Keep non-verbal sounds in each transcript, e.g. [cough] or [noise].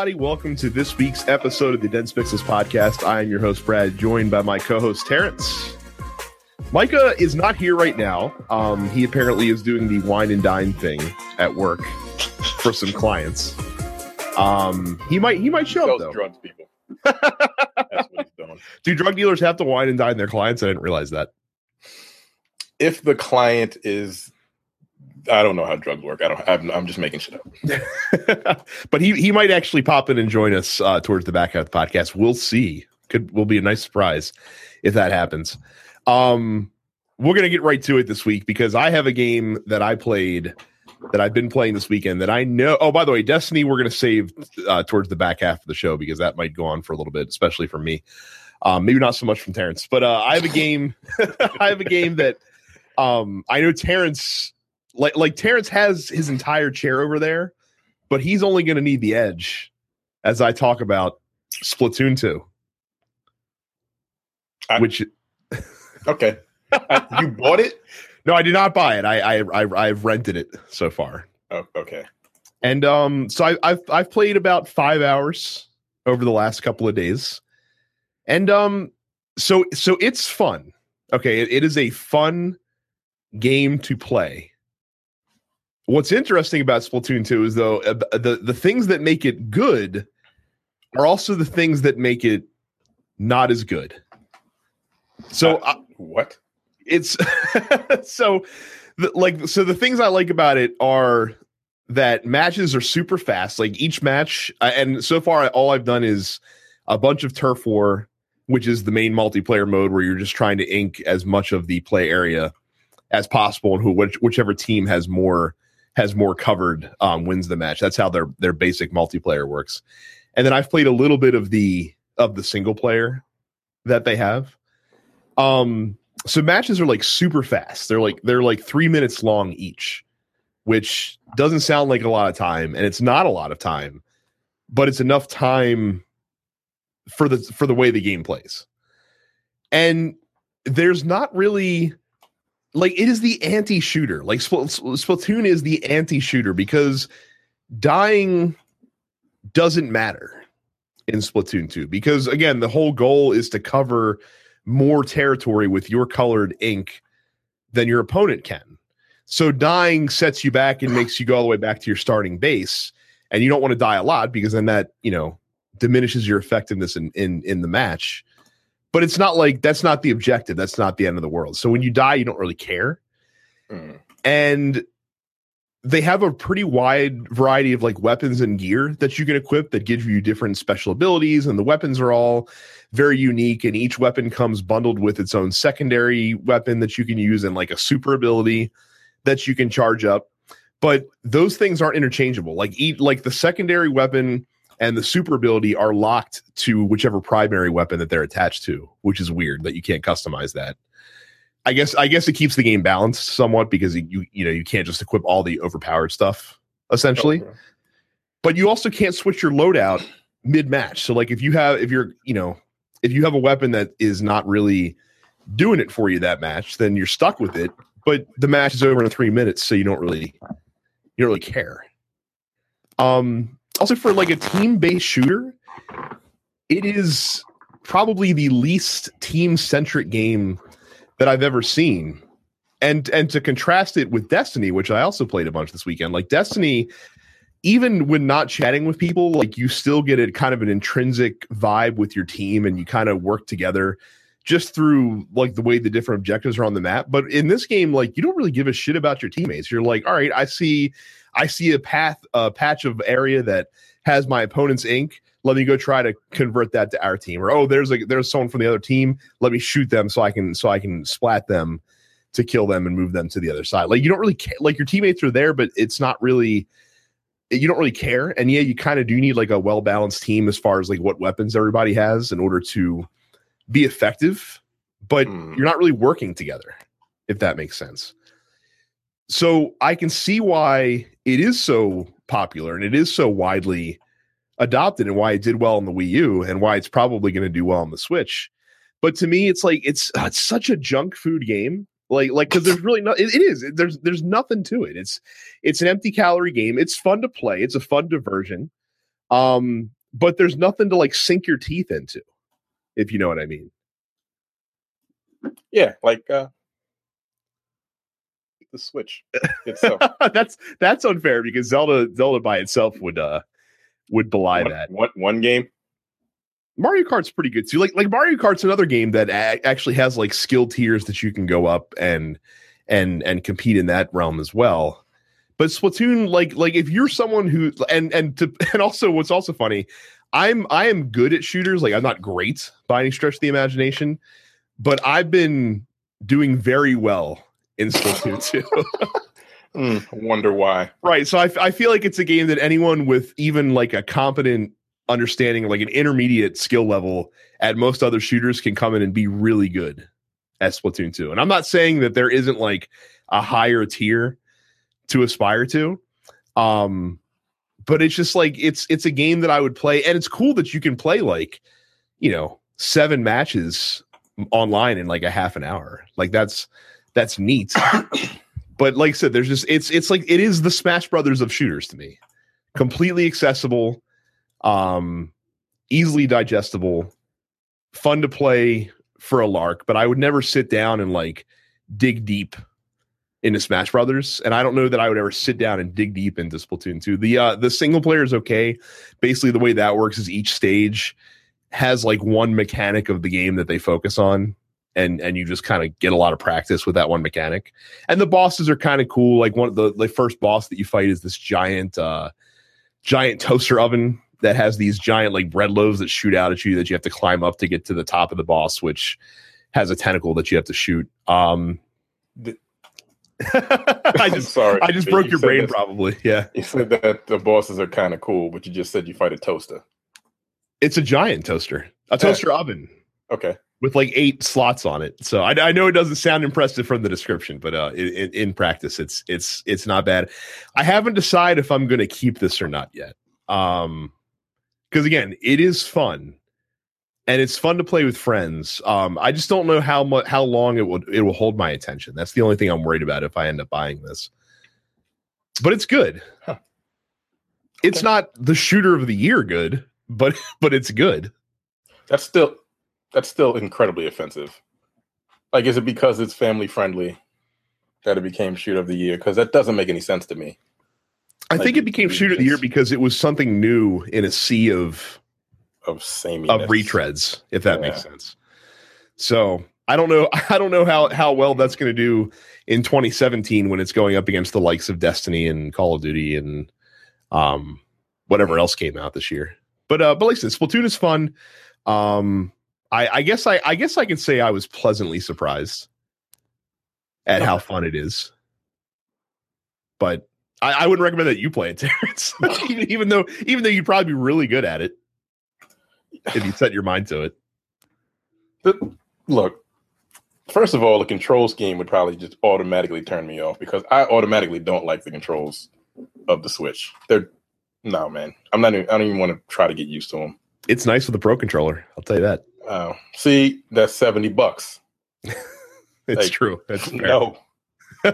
everybody. Welcome to this week's episode of the Dense Pixels podcast. I am your host, Brad, joined by my co host, Terrence. Micah is not here right now. Um, he apparently is doing the wine and dine thing at work for some clients. Um, he might he might show up though. drugs, [laughs] people. That's what he's doing. Do drug dealers have to wine and dine their clients? I didn't realize that. If the client is I don't know how drugs work. I don't. I'm, I'm just making shit up. [laughs] but he he might actually pop in and join us uh, towards the back of the podcast. We'll see. Could will be a nice surprise if that happens. Um, we're gonna get right to it this week because I have a game that I played that I've been playing this weekend that I know. Oh, by the way, Destiny we're gonna save uh, towards the back half of the show because that might go on for a little bit, especially for me. Um, maybe not so much from Terrence, but uh, I have a game. [laughs] I have a game that um, I know Terrence like like Terrence has his entire chair over there, but he's only going to need the edge as I talk about Splatoon 2. I, which [laughs] okay. you bought it? [laughs] No, I did not buy it. I I, I have rented it so far. Oh, okay. And um so I I've I've played about 5 hours over the last couple of days. And um so so it's fun. Okay, it, it is a fun game to play What's interesting about Splatoon 2 is though the the things that make it good are also the things that make it not as good. So uh, what? It's [laughs] so the, like so the things I like about it are that matches are super fast. Like each match, uh, and so far all I've done is a bunch of turf war, which is the main multiplayer mode where you're just trying to ink as much of the play area as possible, and who which, whichever team has more has more covered um, wins the match. That's how their their basic multiplayer works. And then I've played a little bit of the of the single player that they have. Um, so matches are like super fast. They're like they're like three minutes long each, which doesn't sound like a lot of time, and it's not a lot of time, but it's enough time for the for the way the game plays. And there's not really like it is the anti-shooter. Like Splatoon is the anti-shooter because dying doesn't matter in Splatoon 2 because again, the whole goal is to cover more territory with your colored ink than your opponent can. So dying sets you back and makes you go all the way back to your starting base and you don't want to die a lot because then that, you know, diminishes your effectiveness in in in the match but it's not like that's not the objective. That's not the end of the world. So when you die, you don't really care. Mm. And they have a pretty wide variety of like weapons and gear that you can equip that gives you different special abilities. And the weapons are all very unique. And each weapon comes bundled with its own secondary weapon that you can use and like a super ability that you can charge up. But those things aren't interchangeable. Like eat like the secondary weapon and the super ability are locked to whichever primary weapon that they're attached to, which is weird that you can't customize that. I guess I guess it keeps the game balanced somewhat because you you know you can't just equip all the overpowered stuff essentially. Okay. But you also can't switch your loadout mid match. So like if you have if you're you know if you have a weapon that is not really doing it for you that match, then you're stuck with it. But the match is over in three minutes, so you don't really you don't really care. Um, also for like a team-based shooter, it is probably the least team-centric game that I've ever seen. And and to contrast it with Destiny, which I also played a bunch this weekend, like Destiny, even when not chatting with people, like you still get a kind of an intrinsic vibe with your team and you kind of work together just through like the way the different objectives are on the map. But in this game, like you don't really give a shit about your teammates. You're like, all right, I see I see a path, a patch of area that has my opponent's ink. Let me go try to convert that to our team. Or oh, there's a there's someone from the other team. Let me shoot them so I can so I can splat them to kill them and move them to the other side. Like you don't really care. Like your teammates are there, but it's not really you don't really care. And yeah, you kind of do need like a well balanced team as far as like what weapons everybody has in order to be effective. But mm. you're not really working together, if that makes sense. So I can see why it is so popular and it is so widely adopted and why it did well on the Wii U and why it's probably going to do well on the Switch. But to me, it's like it's uh, it's such a junk food game. Like like because there's really no it, it is there's there's nothing to it. It's it's an empty calorie game. It's fun to play. It's a fun diversion. Um, but there's nothing to like sink your teeth into, if you know what I mean. Yeah, like uh the Switch itself. [laughs] that's that's unfair because Zelda Zelda by itself would uh would belie one, that. One, one game. Mario Kart's pretty good too. Like like Mario Kart's another game that a- actually has like skill tiers that you can go up and and and compete in that realm as well. But Splatoon, like like if you're someone who and and to [laughs] and also what's also funny, I'm I am good at shooters. Like I'm not great by any stretch of the imagination, but I've been doing very well in Splatoon 2. [laughs] Mm, wonder why. right. So I, I feel like it's a game that anyone with even like a competent understanding, like an intermediate skill level at most other shooters can come in and be really good at Splatoon 2. And I'm not saying that there isn't like a higher tier to aspire to. Um, but it's just like it's it's a game that I would play, and it's cool that you can play like, you know, seven matches online in like a half an hour. Like that's that's neat. but like I said, there's just it's it's like it is the Smash Brothers of shooters to me. Completely accessible, um, easily digestible, fun to play for a lark. But I would never sit down and like dig deep into Smash Brothers, and I don't know that I would ever sit down and dig deep into Splatoon 2. The uh the single player is okay. Basically, the way that works is each stage has like one mechanic of the game that they focus on and and you just kind of get a lot of practice with that one mechanic. And the bosses are kind of cool. Like one of the the first boss that you fight is this giant uh giant toaster oven that has these giant like bread loaves that shoot out at you that you have to climb up to get to the top of the boss, which has a tentacle that you have to shoot. Um The- [laughs] I I'm just sorry. I just You broke your brain probably. Yeah. You said that the bosses are kind of cool, but you just said you fight a toaster. It's a giant toaster. A toaster oven Okay. With like eight slots on it. So I, I know it doesn't sound impressive from the description, but uh, in, in practice, it's it's it's not bad. I haven't decided if I'm going to keep this or not yet. Um, because again, it is fun, and it's fun to play with friends. Um, I just don't know how much how long it will it will hold my attention. That's the only thing I'm worried about if I end up buying this. But it's good. Huh. It's Okay. not the shooter of the year good, but [laughs] but it's good. That's still that's still incredibly offensive. Like, is it because it's family friendly that it became shoot of the year? Because that doesn't make any sense to me. I Like, think it became shoot of the year because it was something new in a sea of Of same of retreads, if that makes sense. So I don't know. [laughs] I don't know how how well that's going to do in 2017 when it's going up against the likes of Destiny and Call of Duty and um whatever else came out this year. But uh, but like I said, Splatoon is fun. Um, I I guess I I guess I can say I was pleasantly surprised at how fun it is. But I, I wouldn't recommend that you play it, [laughs] Terrence. [laughs] even, though even though you'd probably be really good at it if you set your mind to it. But look, first of all, the control scheme would probably just automatically turn me off because I automatically don't like the controls of the Switch. They're no man. I'm not. Even, I don't even want to try to get used to them. It's nice with the pro controller. I'll tell you that. Uh, see, that's seventy bucks. [laughs] It's Like, true. That's [laughs] fair. No, [laughs]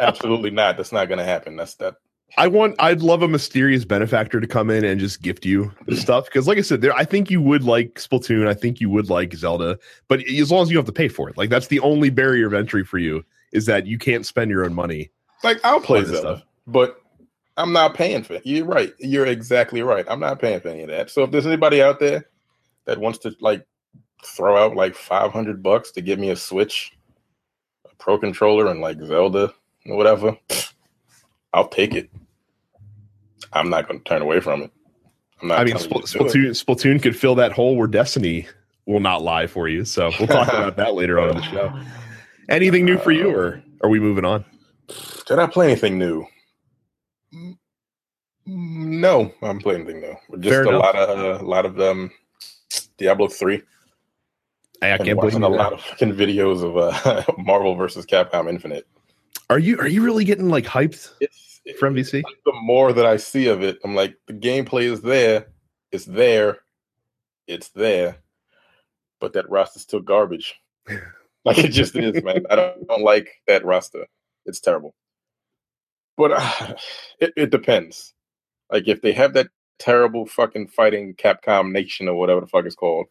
absolutely not. That's not going to happen. That's that. I want. I'd love a mysterious benefactor to come in and just gift you the [clears throat] stuff because, like I said, there. I think you would like Splatoon. I think you would like Zelda, but as long as you have to pay for it, like that's the only barrier of entry for you is that you can't spend your own money. Like I'll play Zelda, stuff. but I'm not paying for it. You're right. You're exactly right. I'm not paying for any of that. So if there's anybody out there that wants to like throw out like 500 bucks to give me a Switch, a Pro controller, and like Zelda or whatever, [sniffs] I'll take it. I'm not going to turn away from it. I'm not. I mean, telling Spl- to it. Splatoon. Splatoon could fill that hole where Destiny will not lie for you. So we'll talk [laughs] about that later on in the show. [sighs] Anything new for you, or are we moving on? [sighs] Did I play anything new? Mm, No, I'm playing played anything new. Just Fair a enough. lot of a lot of um, Diablo three. I can't believe watching a lot of fucking videos of uh, [laughs] Marvel versus Capcom Infinite. Are you are you really getting like hyped It's for MVC? the more that I see of it, I'm like, the gameplay is there, it's there, it's there, but that roster's still garbage. [laughs] like it just is, man. I don't, don't like that roster. It's terrible. But uh, [sighs] it, it depends. Like if they have that terrible fucking fighting Capcom Nation or whatever the fuck it's called.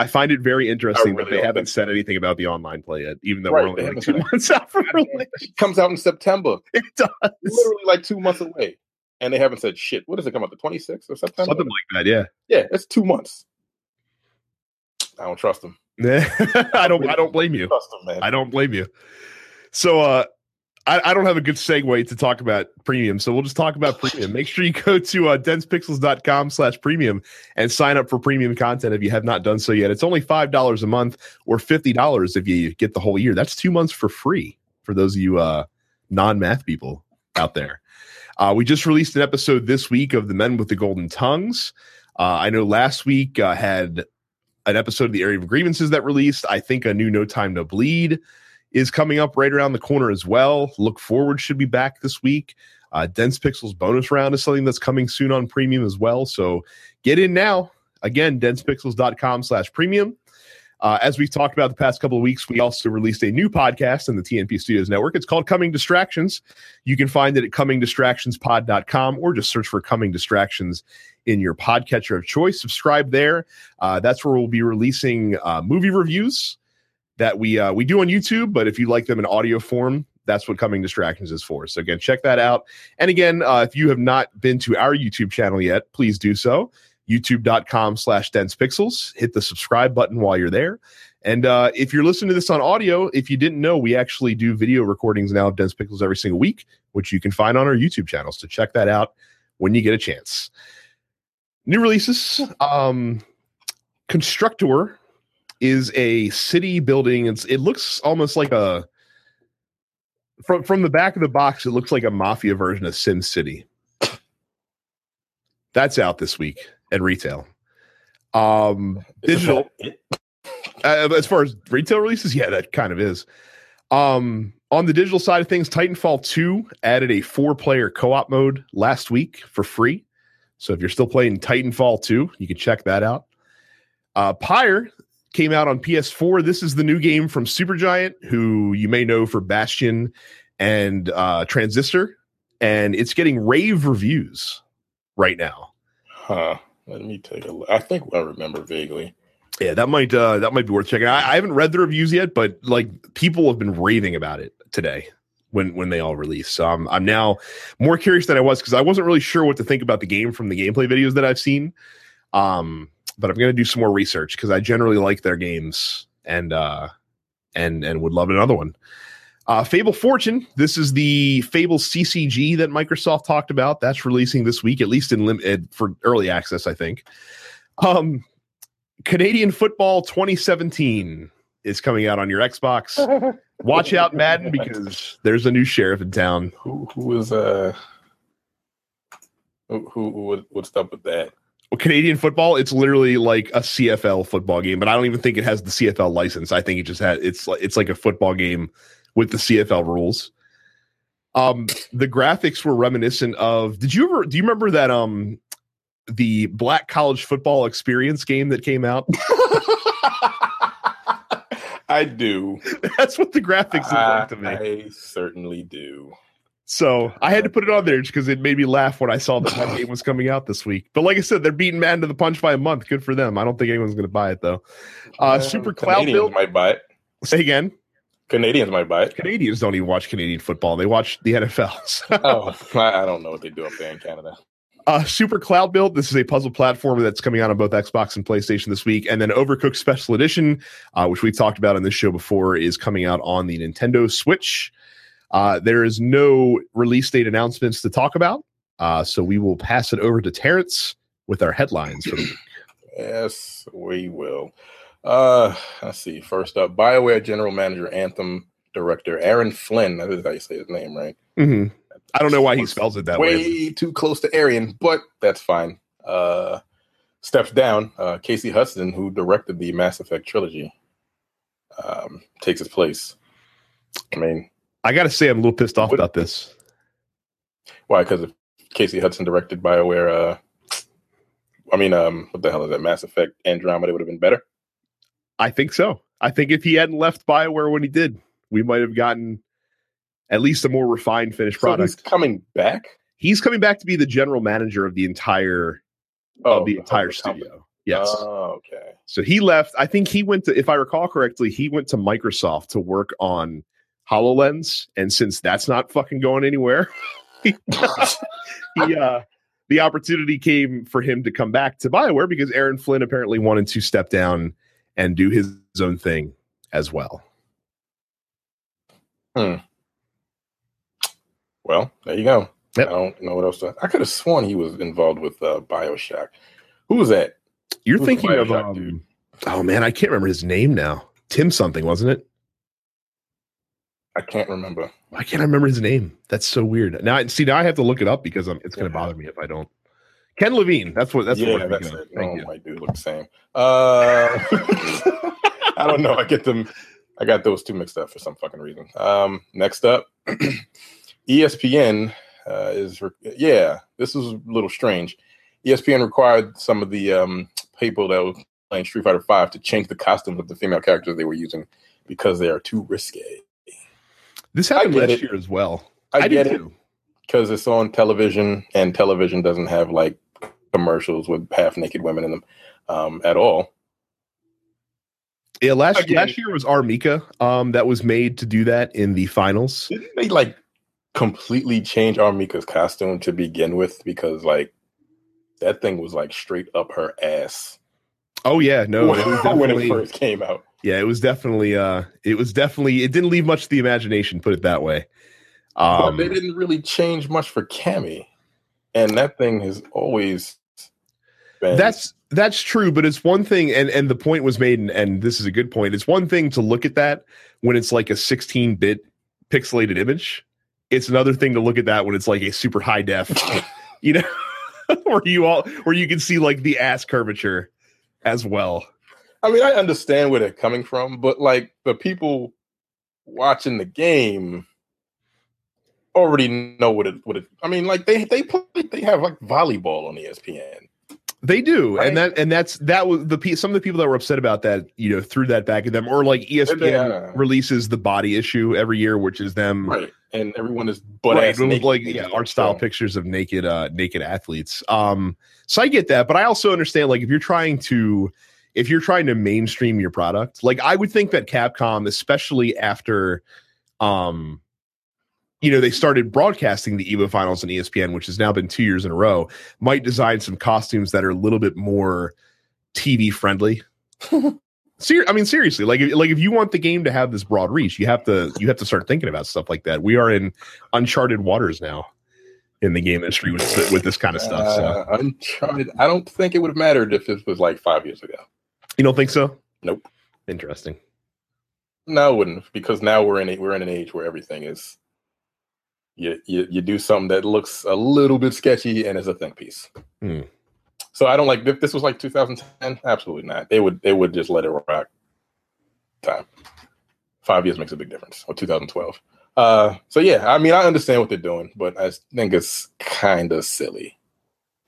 I find it very interesting really that they haven't said anything about the online play yet, even though Right, we're only like two months out from release. It comes out in September, [laughs] It does. literally like two months away, and they haven't said shit. What does it come out the twenty sixth or September? Something like that, yeah. yeah, it's two months. I don't trust them. [laughs] I don't I don't blame you. Them. I don't blame you. So uh I, I don't have a good segue to talk about premium, so we'll just talk about premium. Make sure you go to uh, densepixels.com slash premium and sign up for premium content if you have not done so yet. It's only $5 a month or $50 if you get the whole year. That's two months for free for those of you uh, non math people out there. Uh, we just released an episode this week of The Men with the Golden Tongues. Uh, I know last week uh, had an episode of The Area of Grievances that released. I think a new No Time to Bleed is coming up right around the corner as well. Look Forward should be back this week. Uh, Dense Pixels bonus round is something that's coming soon on premium as well. So get in now. Again, densepixels.com slash premium. Uh, as we've talked about the past couple of weeks, we also released a new podcast in the TNP Studios network. It's called Coming Distractions. You can find it at comingdistractionspod.com or just search for Coming Distractions in your podcatcher of choice. Subscribe there. Uh, that's where we'll be releasing uh, movie reviews that we uh, we do on YouTube. But if you like them in audio form, that's what Coming Distractions is for. So again, check that out. And again, uh, if you have not been to our YouTube channel yet, please do so. YouTube.com slash dense pixels. Hit the subscribe button while you're there. And uh, if you're listening to this on audio, if you didn't know, we actually do video recordings now of Dense Pixels every single week, which you can find on our YouTube channels. So check that out when you get a chance. New releases. Um, Constructor is a city building. It's it looks almost like a from from the back of the box. It looks like a mafia version of Sim City. That's out this week at retail. Um, digital uh, as far as retail releases, yeah, that kind of is. Um, on the digital side of things, Titanfall 2 added a four player co op mode last week for free. So if you're still playing Titanfall 2, you can check that out. Uh, Pyre came out on PS4. This is the new game from Supergiant, who you may know for Bastion and uh, Transistor, and it's getting rave reviews right now. Huh. Let me take a look. I think I remember vaguely. Yeah, that might uh, that might be worth checking. I, I haven't read the reviews yet, but like people have been raving about it today when when they all release. So I'm I'm now more curious than I was because I wasn't really sure what to think about the game from the gameplay videos that I've seen. Um, but I'm gonna do some more research because I generally like their games and uh and and would love another one. Uh, Fable Fortune. This is the Fable CCG that Microsoft talked about. That's releasing this week, at least in lim- for early access, I think. Um, Canadian Football 2017 is coming out on your Xbox. [laughs] Watch out, Madden, because there's a new sheriff in town. Who who is uh who who, who would, what's up with that? Canadian football, it's literally like a CFL football game, but I don't even think it has the CFL license. I think it just had it's like it's like a football game with the CFL rules. Um, the graphics were reminiscent of. Did you ever? Do you remember that? Um, the Black College Football Experience game that came out. [laughs] I do. [laughs] That's what the graphics look like to me. I certainly do. So I had to put it on there just because it made me laugh when I saw that that game was coming out this week. But like I said, they're beating Madden to the punch by a month. Good for them. I don't think anyone's going to buy it though. Uh, Yeah, Super Cloud Canadians Build. might buy it. Say again. Canadians might buy it. Canadians don't even watch Canadian football. They watch the NFL. [laughs] So, Oh, I, don't know what they do up there in Canada. uh, Super Cloudbuilt. This is a puzzle platform that's coming out on both Xbox and PlayStation this week. And then Overcooked Special Edition, uh, which we've talked about on this show before, is coming out on the Nintendo Switch. Uh, there is no release date announcements to talk about. Uh, so we will pass it over to Terrence with our headlines for the week. Yes, we will. Uh, let's see. First up, BioWare General Manager, Anthem Director Aaron Flynn. That is how you say his name, right? Mhm. I don't know why he spells it that way, way. too close to Aryan, but that's fine. Uh, steps down. Uh, Casey Hudson, who directed the Mass Effect trilogy, um, takes his place. I mean, I got to say, I'm a little pissed off What- about this. why? Because if Casey Hudson directed BioWare, uh, I mean, um, what the hell is that? Mass Effect Andromeda would have been better. I think so. I think if he hadn't left Bioware when he did, we might have gotten at least a more refined finished So he's product. coming back. He's coming back to be the general manager of the entire of the entire Oh, company. studio. Yes. Oh, okay. So he left. I think he went to, if I recall correctly, he went to Microsoft to work on HoloLens. And since that's not fucking going anywhere, [laughs] he, uh the opportunity came for him to come back to Bioware because Aaron Flynn apparently wanted to step down and do his own thing as well. Hmm. Well, there you go. Yep. I don't know what else to. I could have sworn he was involved with uh, Bioshock. Who was that? You're Who's thinking of um, oh man, I can't remember his name now. Tim something, wasn't it? I can't remember. I can't I remember his name. That's so weird. Now, see, now I have to look it up because I'm, it's going to bother me if I don't. Ken Levine. That's what. That's yeah, what that's it. Thank oh you. my dude, look the same. Uh, [laughs] I don't know. I get them. I got those two mixed up for some fucking reason. Um, next up, [clears throat] ESPN uh, is re- yeah. This is a little strange. ESPN required some of the um, people that were playing Street Fighter Five to change the costumes of the female characters they were using because they are too risque. This happened last it. year as well. I, did get it because it's on television, and television doesn't have like commercials with half naked women in them um, at all. Yeah, last Again- last year was R. Mika um, that was made to do that in the finals. Didn't they like completely change R. Mika's costume to begin with? Because like that thing was like straight up her ass Oh yeah, no, it was [laughs] when it first came out. Yeah, it was definitely, uh, it was definitely, it didn't leave much to the imagination. Put it that way. Um, they didn't really change much for Cammy, and that thing has always been that's that's true, but it's one thing, and and the point was made, and, and this is a good point. It's one thing to look at that when it's like a 16 bit pixelated image. It's another thing to look at that when it's like a super high def, [laughs] you know, [laughs] where you all where you can see like the ass curvature as well. I mean, I understand where they're coming from, but like the people watching the game already know what it what it. I mean, like they they play they have like volleyball on ESPN. They do, Right. and that and that's that was the pe- some of the people that were upset about that, you know, threw that back at them, or like ESPN Yeah. releases the body issue every year, which is them Right, and everyone is butt right, ass with, naked. like yeah, art style pictures of naked uh naked athletes. Um, so I get that, but I also understand like if you're trying to if you're trying to mainstream your product, like I would think that Capcom, especially after um you know, they started broadcasting the EVO finals on ESPN, which has now been two years in a row, might design some costumes that are a little bit more TV friendly. [laughs] Ser- I mean, seriously, like, if, like if you want the game to have this broad reach, you have to you have to start thinking about stuff like that. We are in uncharted waters now in the game industry with with this kind of stuff. So Uh, Uncharted. I don't think it would have mattered if this was like five years ago. You don't think so? Nope. Interesting. No, it wouldn't, because now we're in a, we're in an age where everything is. You, you you do something that looks a little bit sketchy and is a think piece. Hmm. So I don't like if this was like 2010. Absolutely not. They would they would just let it rock. Time. Five years makes a big difference. Or 2012. Uh, so yeah, I mean I understand what they're doing, but I think it's kind of silly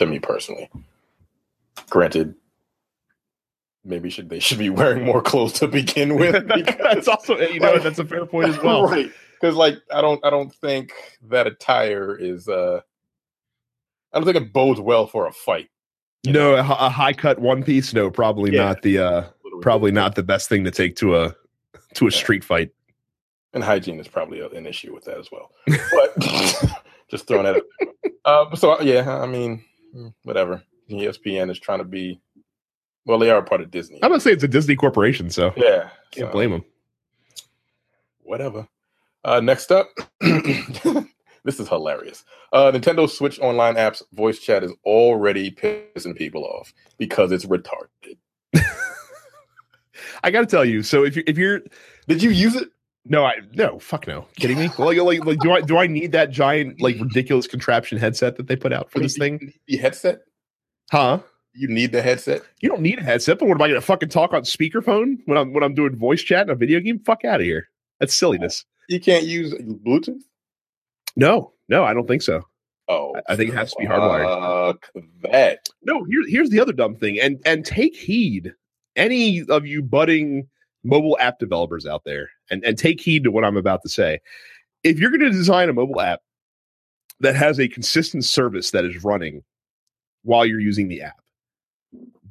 to me personally. Granted, maybe should they should be wearing more clothes to begin [laughs] with. that's also you know that's a fair point as well. [laughs] right. Because like I don't I don't think that attire is uh I don't think it bodes well for a fight. No, a, a high cut one piece. No, probably Yeah. not the uh probably not the best thing to take to a to a Yeah. street fight. And hygiene is probably an issue with that as well. [laughs] But just throwing that. Out. Uh, so yeah, I mean, whatever. ESPN is trying to be. Well, they are a part of Disney. I'm gonna say it's a Disney corporation, so yeah, can't so, blame them. Whatever. Uh, next up, [clears throat] this is hilarious. Uh, Nintendo Switch Online app's voice chat is already pissing people off because it's retarded. [laughs] I got to tell you. So if you if you're Did you use it? no, I no, fuck no, kidding me? like, like, like, do I do I need that giant like ridiculous contraption headset that they put out for this thing? The headset? Huh? You need the headset? You don't need a headset, but what am I gonna fucking talk on speakerphone when I'm when I'm doing voice chat in a video game? Fuck out of here. That's silliness. You can't use Bluetooth? No, no, I don't think so. Oh, I- I think it has to be hardwired. Fuck that. No, here, here's the other dumb thing, and and take heed, any of you budding mobile app developers out there, and and take heed to what I'm about to say. If you're going to design a mobile app that has a consistent service that is running while you're using the app.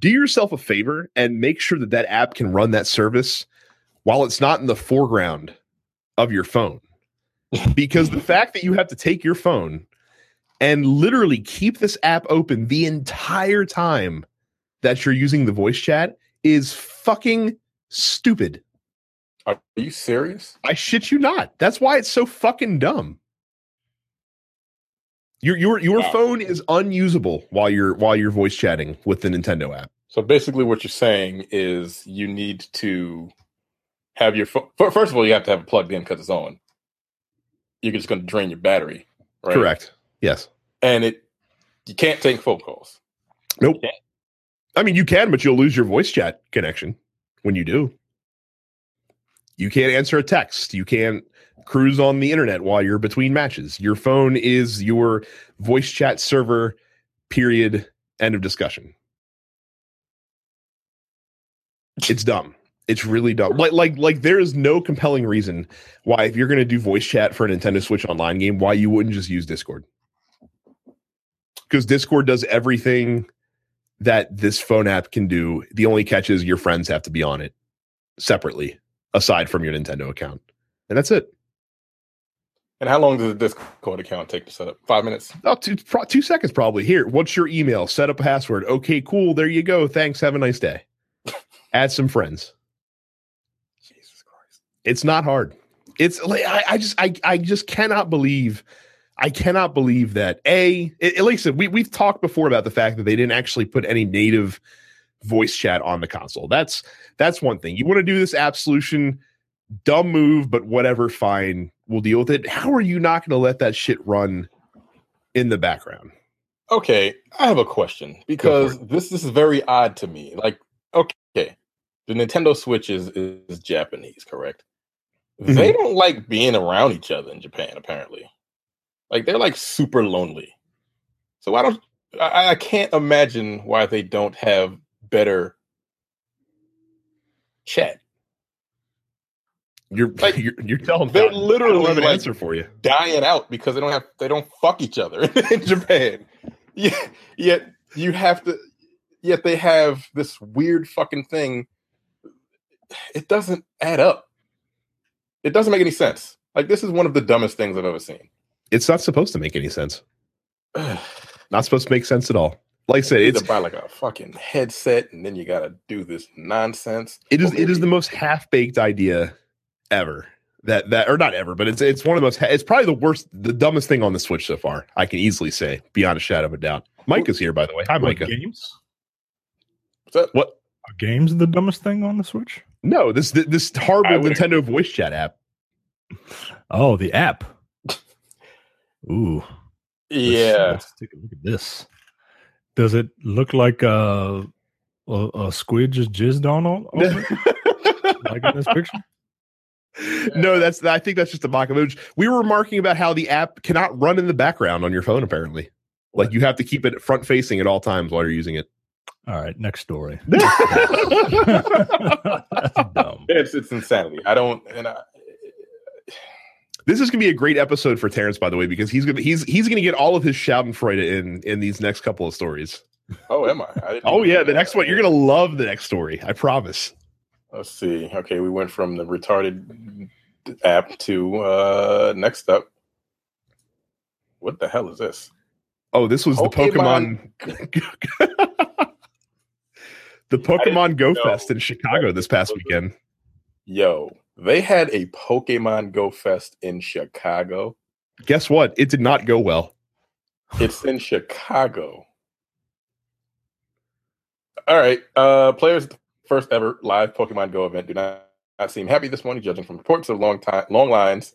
Do yourself a favor and make sure that that app can run that service while it's not in the foreground of your phone. [laughs] Because the fact that you have to take your phone and literally keep this app open the entire time that you're using the voice chat is fucking stupid. Are you serious? I shit you not. That's why it's so fucking dumb. Your your your Wow. phone is unusable while you're while you're voice chatting with the Nintendo app. So basically, what you're saying is you need to have your phone. First of all, you have to have it plugged in because it's on. You're just going to drain your battery, right? Correct. Yes. And it you can't take phone calls. Nope. I mean, you can, but you'll lose your voice chat connection when you do. You can't answer a text. You can't cruise on the internet while you're between matches. Your phone is your voice chat server, period. End of discussion. It's dumb. It's really dumb. Like, like, like, there is no compelling reason why, if you're going to do voice chat for a Nintendo Switch Online game, why you wouldn't just use Discord. Because Discord does everything that this phone app can do. The only catch is your friends have to be on it separately, aside from your Nintendo account, and that's it. And how long does a Discord account take to set up? Five minutes. Oh, two, pro- two seconds probably. Here, what's your email? Set up a password. Okay, cool. There you go. Thanks. Have a nice day. [laughs] Add some friends. Jesus Christ. It's not hard. It's like I, I just I I just cannot believe I cannot believe that a it, at least we we've talked before about the fact that they didn't actually put any native voice chat on the console. That's that's one thing. You want to do this app solution, dumb move, but whatever, fine. We'll deal with it. How are you not going to let that shit run in the background? Okay, I have a question because this this is very odd to me. Like, okay, the Nintendo Switch is is Japanese, correct? They mm-hmm. don't like being around each other in Japan, apparently. Like they're like super lonely. So I don't I, I can't imagine why they don't have better chat. You're Like, [laughs] you're, you're telling they're me don't literally have an like- answer for you. dying out because they don't have they don't fuck each other [laughs] in Japan. Yeah, yet you have to yet they have this weird fucking thing. It doesn't add up. It doesn't make any sense. Like this is one of the dumbest things I've ever seen. It's not supposed to make any sense. [sighs] Not supposed to make sense at all. Like I said, You it's need to buy like a fucking headset and then you gotta do this nonsense. It is it is the most half baked idea ever. That that or not ever, but it's it's one of the most. It's probably the worst, the dumbest thing on the Switch so far. I can easily say, beyond a shadow of a doubt. Micah's here, by the way. Hi, What, Micah. games? What's up? What? Are games the dumbest thing on the Switch? No, this this I horrible would Nintendo voice chat app. Oh, the app. [laughs] Ooh. let's- Yeah. Let's take a look at this. Does it look like uh, a, a squid just jizzed on on on it, like in this picture? no, that's I think that's just a mock image. We were remarking about how the app cannot run in the background on your phone. Apparently, like you have to keep it front facing at all times while you're using it. All right, next story. [laughs] [laughs] That's dumb. It's it's insanity. I don't and I is gonna be a great episode for Terrence, by the way, because he's gonna he's he's gonna get all of his Schadenfreude in in these next couple of stories. oh am I? I didn't Oh yeah, the next one you're gonna love the next story. I promise. Let's see. Okay, we went from the retarded app to uh next up. What the hell is this? Oh, this was the Pokemon- Pokemon. [laughs] [laughs] the Pokemon Go know Fest in Chicago this past [laughs] weekend. Yo, they had a Pokemon Go Fest in Chicago. Guess what? It did not go well. It's in Chicago. All right. Uh players at the first ever live Pokemon Go event do not, not seem happy this morning, judging from reports of long time long lines.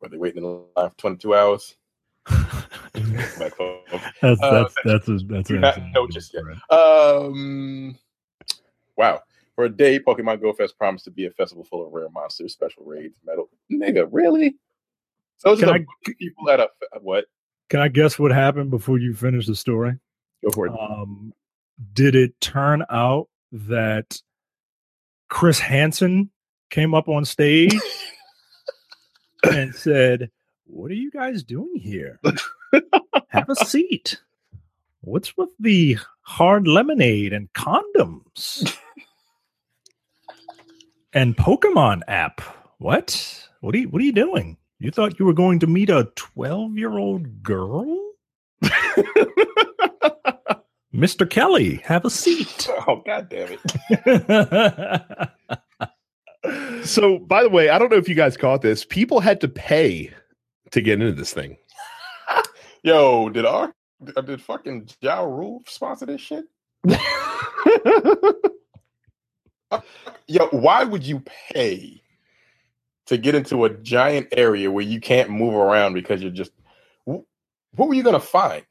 Were they waiting in the line for 22 hours? [laughs] Back home. That's Uh, that's that's a, that's do an not insane know just yet. story. Um, wow. For a day, Pokemon Go Fest promised to be a festival full of rare monsters, special raids, metal. Nigga, really? So it's Can just a I- people at a what? Can I guess what happened before you finish the story? Go for it. Um, did it turn out that Chris Hansen came up on stage [laughs] and said, "What are you guys doing here?" Have a [laughs] seat. What's with the hard lemonade and condoms? [laughs] and Pokemon app. What? What are you what are you doing? You thought you were going to meet a 12-year-old girl? [laughs] Mr. Kelly, have a seat. [laughs] Oh god damn it! [laughs] So, by the way, I don't know if you guys caught this. People had to pay to get into this thing. Yo, did our did fucking Ja Rule sponsor this shit? Yo, why would you pay to get into a giant area where you can't move around because you're just wh- what were you gonna find?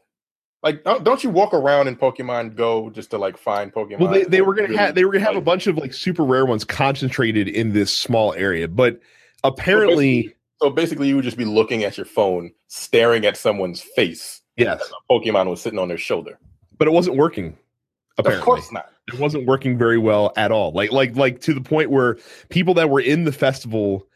Like, don't, you walk around in Pokemon Go just to like find Pokemon? well, they, they were gonna Really, have they were gonna have a bunch of like super rare ones concentrated in this small area, but apparently, So basically, you would just be looking at your phone, staring at someone's face. yes, A Pokemon was sitting on their shoulder. but it wasn't working. Apparently, Of course not. it wasn't working very well at all. Like like like to the point where people that were in the festival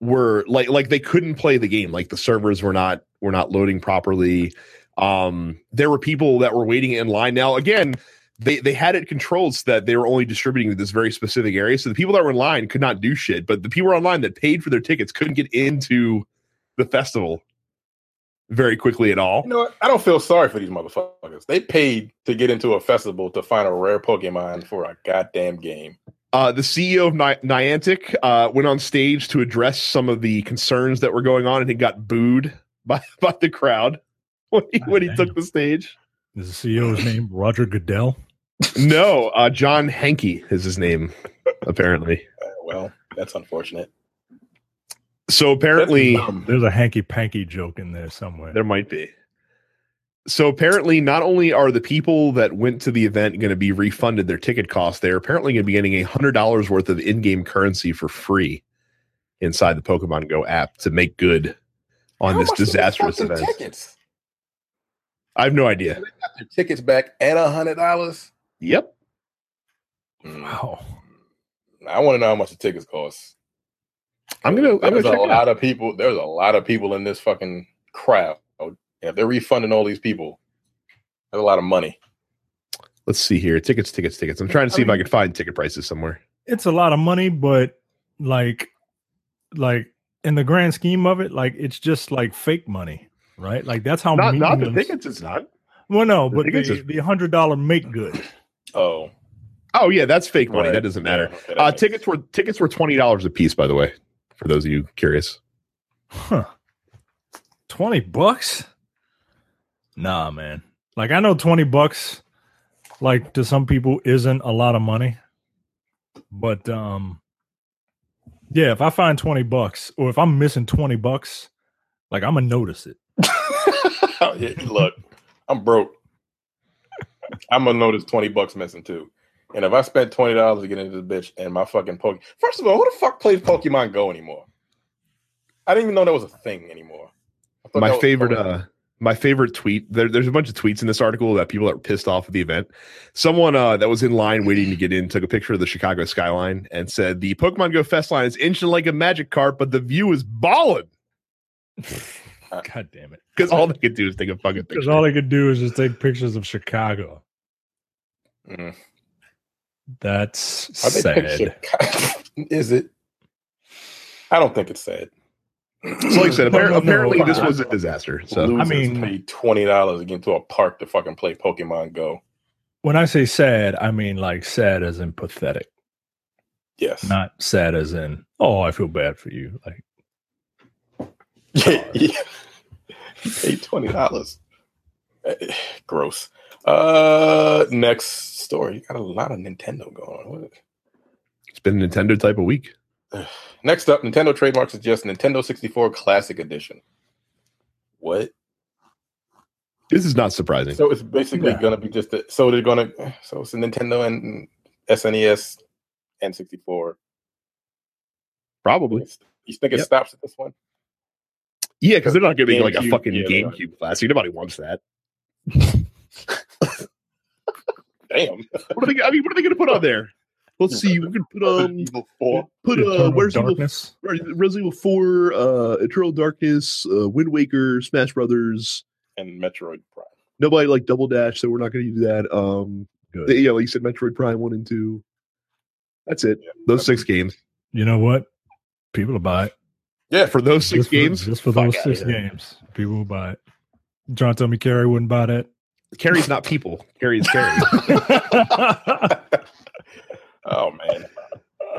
were like like they couldn't play the game. Like the servers were not were not loading properly. Um, there were people that were waiting in line. Now again, they they had it controlled so that they were only distributing to this very specific area. So the people that were in line could not do shit, but the people online that paid for their tickets couldn't get into the festival very quickly at all. You know what? I don't feel sorry for these motherfuckers. They paid to get into a festival to find a rare Pokemon for a goddamn game. Uh, the CEO of Ni- Niantic uh, went on stage to address some of the concerns that were going on, and he got booed [laughs] by, by the crowd [laughs] when he, when he took the stage. Is the CEO's name Roger Goodell? No, uh, John Hanke is his name, apparently. Uh, well, that's unfortunate. So apparently, There's a hanky panky joke in there somewhere. there might be. So apparently, not only are the people that went to the event going to be refunded their ticket costs, they're apparently going to be getting a hundred dollars worth of in-game currency for free inside the Pokemon Go app to make good on How this much do they disastrous event. Tickets? I have no idea. Got their tickets back and a hundred dollars. Yep. Mm, Wow. I want to know how much the tickets cost. I'm gonna. I'm gonna There's a check it out. lot of people. There's a lot of people in this fucking crowd. And if they're refunding all these people, that's a lot of money. Let's see here. Tickets, tickets, tickets. I'm trying to see I if I can find ticket prices somewhere. It's a lot of money, but like like in the grand scheme of it, like it's just like fake money, right? Like that's how Not not the meaningless- tickets. It's not. Well, no, the but tickets the, is- the hundred dollar make good. Oh, Oh yeah, that's fake money. Right. That doesn't matter. Yeah, okay, that Uh, tickets were tickets were twenty dollars a piece. By the way, for those of you curious. Huh. 20 bucks? Nah, man. Like I know 20 bucks like to some people isn't a lot of money. But um yeah, if I find 20 bucks or if I'm missing 20 bucks, like I'm gonna notice it. [laughs] Yeah, Look, I'm broke. I'm gonna notice twenty bucks missing too. And if I spent twenty dollars to get into this bitch and my fucking Pokemon, first of all, who the fuck plays Pokemon Go anymore? I didn't even know that was a thing anymore. I thought that My favorite. Uh my favorite tweet there, there's a bunch of tweets in this article that people that were pissed off at the event someone uh, that was in line waiting to get in took a picture of the chicago skyline and said the pokemon go fest line is inching like a Magikarp but the view is balling [laughs] God damn it. because all they could do is take a fucking picture. Because all they could do is just take pictures of Chicago. Mm. That's Are they sad. picture- [laughs] Is it? I don't think it's sad. so like i said No, appar- no, no, apparently this was a disaster so I mean- pay twenty dollars to get into a park to fucking play Pokemon Go. When I say sad, I mean like sad as in pathetic, Yes. not sad as in, oh, I feel bad for you. Like [laughs] Yeah, yeah. Paid twenty dollars. Eh, eh, gross. Uh, next story. You got a lot of Nintendo going on. What- it's been a nintendo type of week Next up, Nintendo trademark suggests Nintendo 64 Classic Edition. What? this is not surprising So it's basically Yeah. gonna be just a, so they're gonna so it's a Nintendo and SNES and 64. probably You think it Yep. stops at this one? yeah because they're not gonna be like a fucking yeah, gamecube classic nobody wants that [laughs] Damn. what are they i mean what are they gonna put on there Let's see. We could put um put uh Eternal where's Evil, Darkness. right, Resident Evil Four, uh, Eternal Darkness, uh, Wind Waker, Smash Brothers. and Metroid Prime. Nobody like Double Dash, so we're not going to do that. Um, Good. yeah, like you said, Metroid Prime one and two. That's it. Yeah. Those six games You know what? People will buy it. Yeah, for those six just for, games. just for those six here. games. People will buy it. John told me Carrie wouldn't buy that. Carrie's not people. Carrie's Carrie. [laughs] oh man.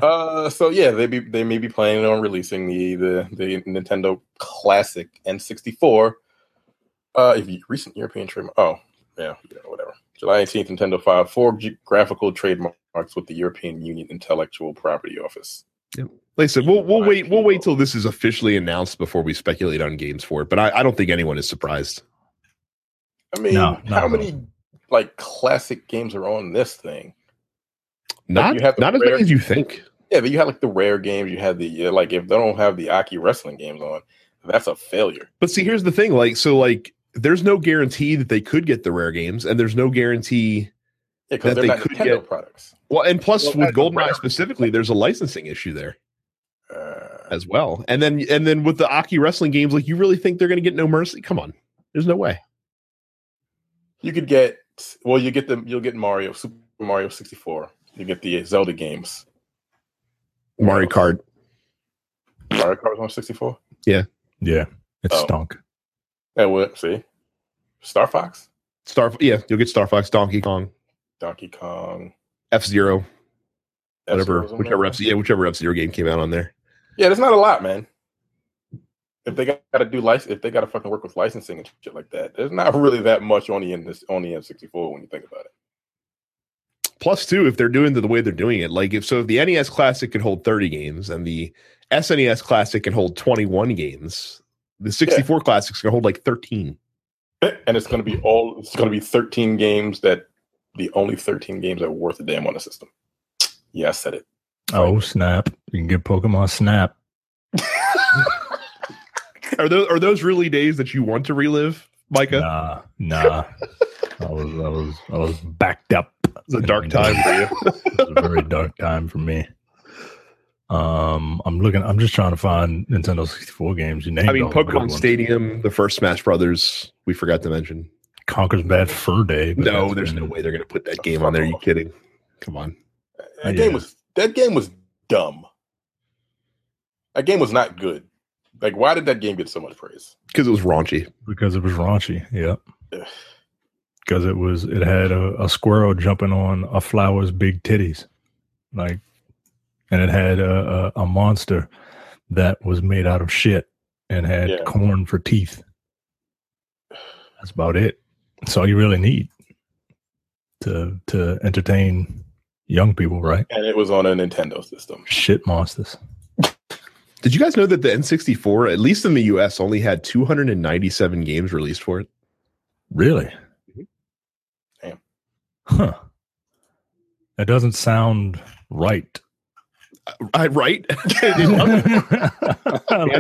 Uh, so yeah, they be they may be planning on releasing the the, the Nintendo Classic N64. Uh, if you recent European trademark. Oh, yeah, yeah, whatever. July 18th, Nintendo filed four geographical trademarks with the European Union Intellectual Property Office. Like I said, we'll we'll wait we'll wait till this is officially announced before we speculate on games for it. But I, I don't think anyone is surprised. I mean, No, how at many like classic games are on this thing? Not you have the not as rare- many as you think. Yeah, but you had like the rare games. You had the uh, like if they don't have the Aki wrestling games on, that's a failure. But see, here's the thing: like, so like, there's no guarantee that they could get the rare games, and there's no guarantee. Yeah, That they're not could Nintendo get- products. Well, and plus Well, with that's a GoldenEye rare- specifically, there's a licensing issue there Uh, as well. And then and then with the Aki wrestling games, like, you really think they're going to get no mercy? Come on, there's no way. You could get well, you get the you'll get Mario Super Mario sixty four. You get the Zelda games. Mario Kart, Mario Kart on sixty four. yeah, it Oh. stunk. That what? See, Star Fox, Star, yeah, you'll get Star Fox, Donkey Kong, Donkey Kong, F Zero, whatever, F-Zero's on whichever there. F yeah, whichever F Zero game came out on there. Yeah, there's not a lot, man. If they got to do license, if they got to fucking work with licensing and shit like that, there's not [laughs] really that much on the N on the N64 when you think about it. Plus, two, if they're doing it the way they're doing it, like if so, if the NES Classic can hold 30 games and the SNES Classic can hold 21 games, the 64 Classics can hold like 13. Eh, and it's going to be all. It's going to be 13 games that the only 13 games that are worth a damn on the system. Yeah, I said it. Oh snap! You can get Pokemon Snap. [laughs] Are those are those really days that you want to relive, Micah? Nah, nah. I was, I was, I was backed up. It's a dark [laughs] time for you. it was a very dark time for me. Um, I'm looking. I'm just trying to find Nintendo 64 games. You named I mean, all the good Pokemon. Stadium, the first Smash Brothers, we forgot to mention. Conker's Bad Fur Day. No, that's there's been- no way they're going to put that game on there. Are you kidding? Come on. That Yeah. game was that game was dumb. That game was not good. Like, why did that game get so much praise? Because it was raunchy. because it was raunchy. Yeah, because it was. It had a, a squirrel jumping on a flower's big titties, like, and it had a, a, a monster that was made out of shit and had Yeah. corn for teeth. That's about it. That's all you really need to to entertain young people, right? And it was on a Nintendo system. Shit monsters. Did you guys know that the N64, at least in the US, only had 297 games released for it? Really? Mm-hmm. Damn. Huh. That doesn't sound right. Uh, I, right? That's [laughs] that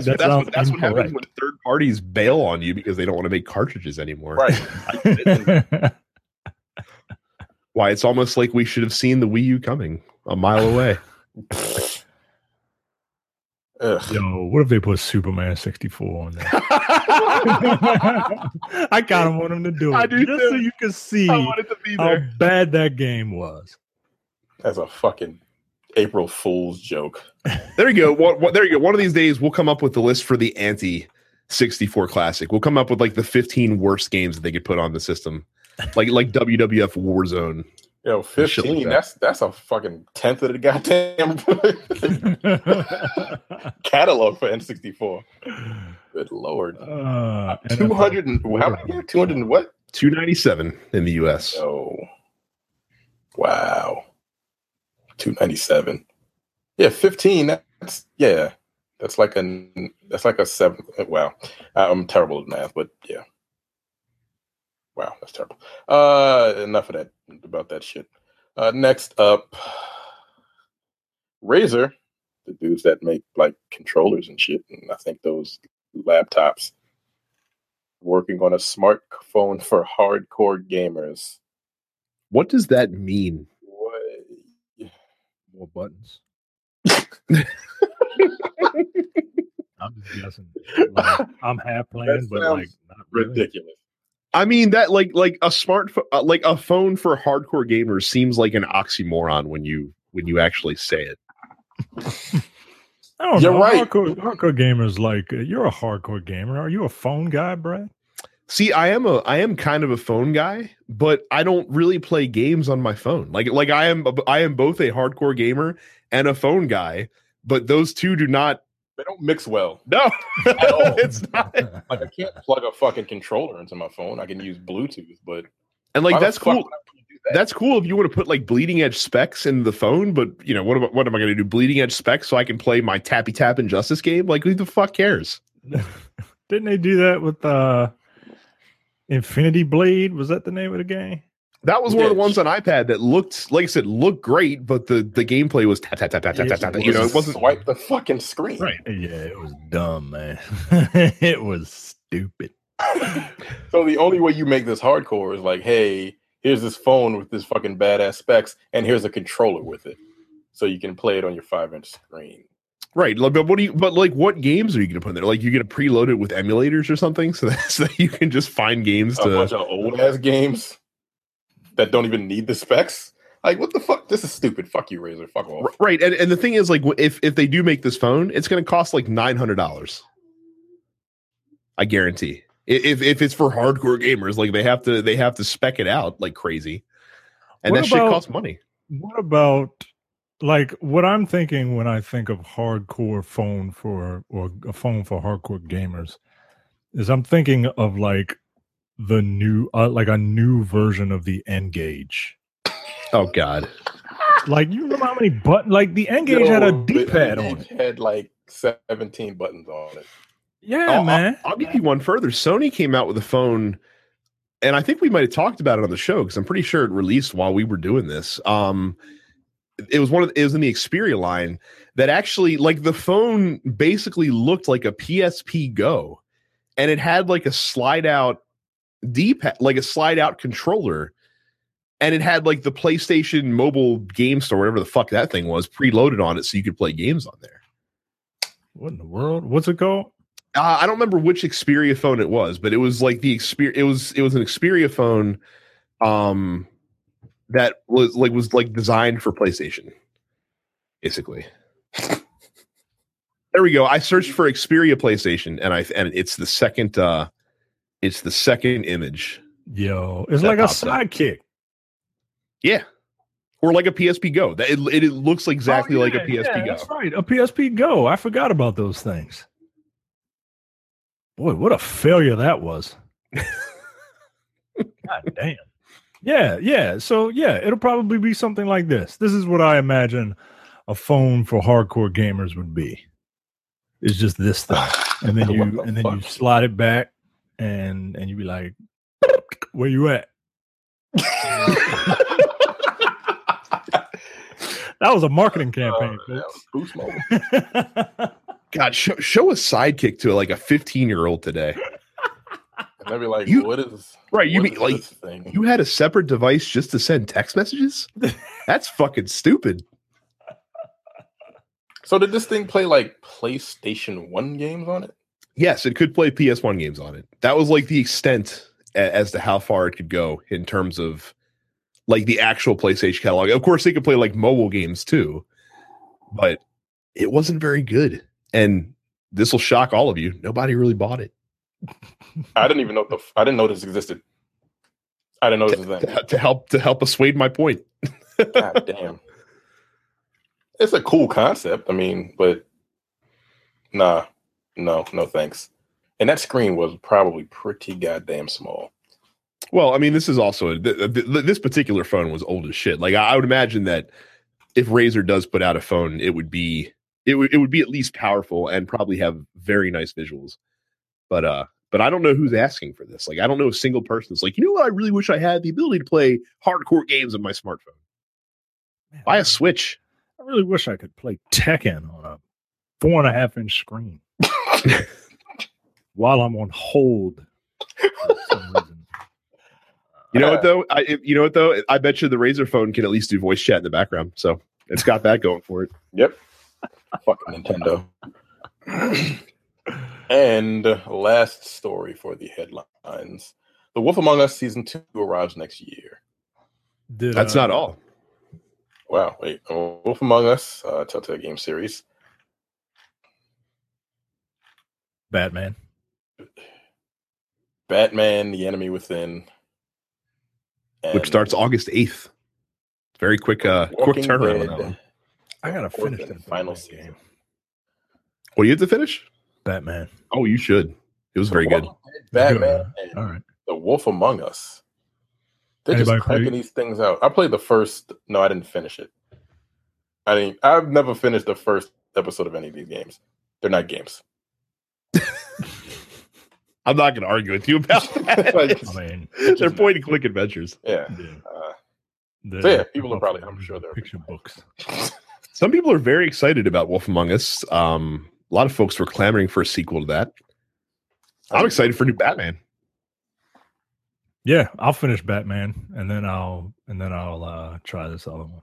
that's, what, that's what happens incorrect. when third parties bail on you because they don't want to make cartridges anymore. Right. [laughs] Why it's almost like we should have seen the Wii U coming a mile away. [laughs] Ugh. Yo, what if they put Superman 64 on there? [laughs] I kind of want them to do it. I do just too. so you can see to be how bad that game was. That's a fucking April Fool's joke. There you go. What, what, there you go. One of these days, we'll come up with the list for the anti 64 classic. We'll come up with like the 15 worst games that they could put on the system, like like WWF Warzone. Yo, Shit like fifteen. that. that's that's a fucking tenth of the goddamn [laughs] [laughs] catalog for N sixty four. Good lord. uh, Two hundred and how many? Two hundred and what? 297 in the US. Oh, wow. Two ninety seven. Yeah, fifteen. That's yeah. That's like a that's like a seven. Wow, I'm terrible at math, but yeah. Wow, that's terrible. Uh, enough of that about that shit. Uh, next up, Razer, the dudes that make like controllers and shit, and I think those laptops, working on a smartphone for hardcore gamers. What does that mean? What? More buttons. [laughs] I'm just guessing. Like, I'm half playing, but like not really. Ridiculous. I mean that like like a smartphone uh, like a phone for hardcore gamers seems like an oxymoron when you when you actually say it. [laughs] I don't You're know. right. Hardcore, hardcore gamers like uh, you're a hardcore gamer. Are you a phone guy, Brad? See, I am a I am kind of a phone guy, but I don't really play games on my phone. Like like I am I am both a hardcore gamer and a phone guy, but those two do not They don't mix well. [laughs] no. [laughs] it's not. [laughs] Like I can't plug a fucking controller into my phone. I can use Bluetooth, but And like that's cool. would I do that? That's cool if you want to put like bleeding edge specs in the phone, but you know what? Am, what am I going to do? Bleeding edge specs so I can play my tappy tap injustice game? Like who the fuck cares? Didn't they do that with uh Infinity Blade? Was that the name of the game? That was one of the ones on iPad that looked, like I said, looked great, but the the gameplay was tap tap tap tap tap tap tap. You know, it wasn't swipe the fucking screen. right. Yeah, it was dumb, man. [laughs] it was stupid. [laughs] so the only way you make this hardcore is like, hey, here's this phone with this fucking badass specs, and here's a controller with it, so you can play it on your five inch screen. Right. Like, but what do you? But like, what games are you going to put in there? Like, you're going to preload it with emulators or something, so that, [laughs] so that you can just find games A bunch to. of old ass games that don't even need the specs. Like, what the fuck? This is stupid. Fuck you, Razer. Fuck off. Right. And and the thing is, like, if if they do make this phone, it's going to cost like nine hundred dollars. I guarantee. If if it's for hardcore gamers, like they have to they have to spec it out like crazy, and What that shit about- costs money. What about like what I'm thinking when I think of hardcore phone for or a phone for hardcore gamers is I'm thinking of like the new uh, like a new version of the N-Gage. Oh God. Like you remember how many button like the N-Gage had a D-pad on it. It had like 17 buttons on it. Yeah, I'll- man. I'll give you one further. Sony came out with a phone, and I think we might have talked about it on the show because I'm pretty sure it released while we were doing this. Um, it was one of it was in the Xperia line that actually like the phone basically looked like a PSP Go, and it had like a slide out D pad, like a slide out controller. And it had like the PlayStation mobile game store, whatever the fuck that thing was, preloaded on it so you could play games on there. What in the world? What's it called? Uh, I don't remember which Xperia phone it was, but it was like the Xperia. It was it was an Xperia phone, um, that was like was like designed for PlayStation, basically. [laughs] there we go. I searched for Xperia PlayStation, and I and it's the second. uh It's the second image. Yo, it's like a popped up. sidekick. Yeah, or like a PSP Go. That it, it, looks oh, exactly Oh, like a PSP yeah, Go. That's right. A PSP Go. I forgot about those things. Boy, what a failure that was. God [laughs] damn. Yeah, yeah. So yeah, it'll probably be something like this. This is what I imagine a phone for hardcore gamers would be. It's just this thing. [sighs] And then you and then you slide it back and and you be like, where you at? [laughs] That was a marketing campaign, Uh, that was Boost Mobile. [laughs] God, show, show a sidekick to like a 15 year old today. And they'll be like, You- what is Right, you mean, like, thing? You had a separate device just to send text messages? That's fucking stupid. So did this thing play like PlayStation One games on it? Yes, it could play PS1 games on it. That was like the extent as to how far it could go in terms of like the actual PlayStation catalog. Of course, they could play like mobile games too, but it wasn't very good. And this will shock all of you. Nobody really bought it I didn't even know the I didn't know this existed. I didn't know this was to, to help to help assuade my point. God damn. It's a cool concept. I mean, but nah, no, no thanks. And that screen was probably pretty goddamn small. Well, I mean, this is also th- th- th- this particular phone was old as shit. Like I, I would imagine that if Razer does put out a phone, it would be it would it would be at least powerful and probably have very nice visuals. But uh, but I don't know who's asking for this. Like I don't know a single person that's like, you know what? I really wish I had the ability to play hardcore games on my smartphone. Man, Buy a Switch. I really wish I could play Tekken on a four and a half inch screen [laughs] while I'm on hold. for some reason. You know what though? I you know what though? I bet you the Razer phone can at least do voice chat in the background. So It's got that going for it. Yep. Fucking Nintendo. and last story for the headlines. The Wolf Among Us season two arrives next year. Did, That's uh, not all. Wow, wait. uh, Wolf Among Us, uh, Telltale game series. Batman. Batman, The Enemy Within. Which starts August 8th. Very quick uh quick turnaround on that one. I gotta finish and that final Batman season. game. What do you have to finish? Batman. Oh, you should. It was very good. Batman, Good. All right. The Wolf Among Us. They're Anybody just cranking play- these things out. I played the first. No, I didn't finish it. I didn't. I've never finished the first episode of any of these games. They're not games. I'm not going to argue with you about [laughs] that. Like, I mean, [laughs] They're point and click adventures. Yeah. yeah. Uh, The- So, yeah, people are probably- I'm sure they're- picture books. [laughs] Some people are very excited about Wolf Among Us. Um, a lot of folks were clamoring for a sequel to that. I'm excited for new Batman. Yeah, I'll finish Batman and then I'll and then I'll uh try this other one.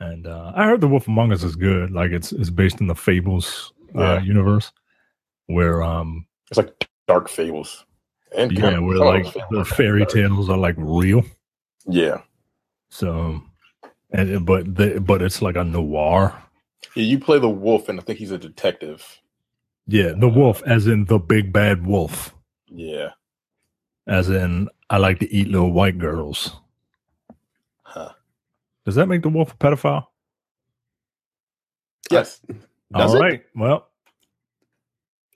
And uh I heard The Wolf Among Us is good. Like it's it's based in the Fables uh, Yeah. universe where um It's like dark fables. And yeah, kind of- where oh, like the fairy dark. tales are like real. Yeah. So and but the, but it's like a noir. yeah. You play the wolf, and I think he's a detective. Yeah, the wolf as in the big bad wolf. Yeah. As in I like to eat little white girls. Huh. Does that make the wolf a pedophile? Yes. Does All it? right. Well,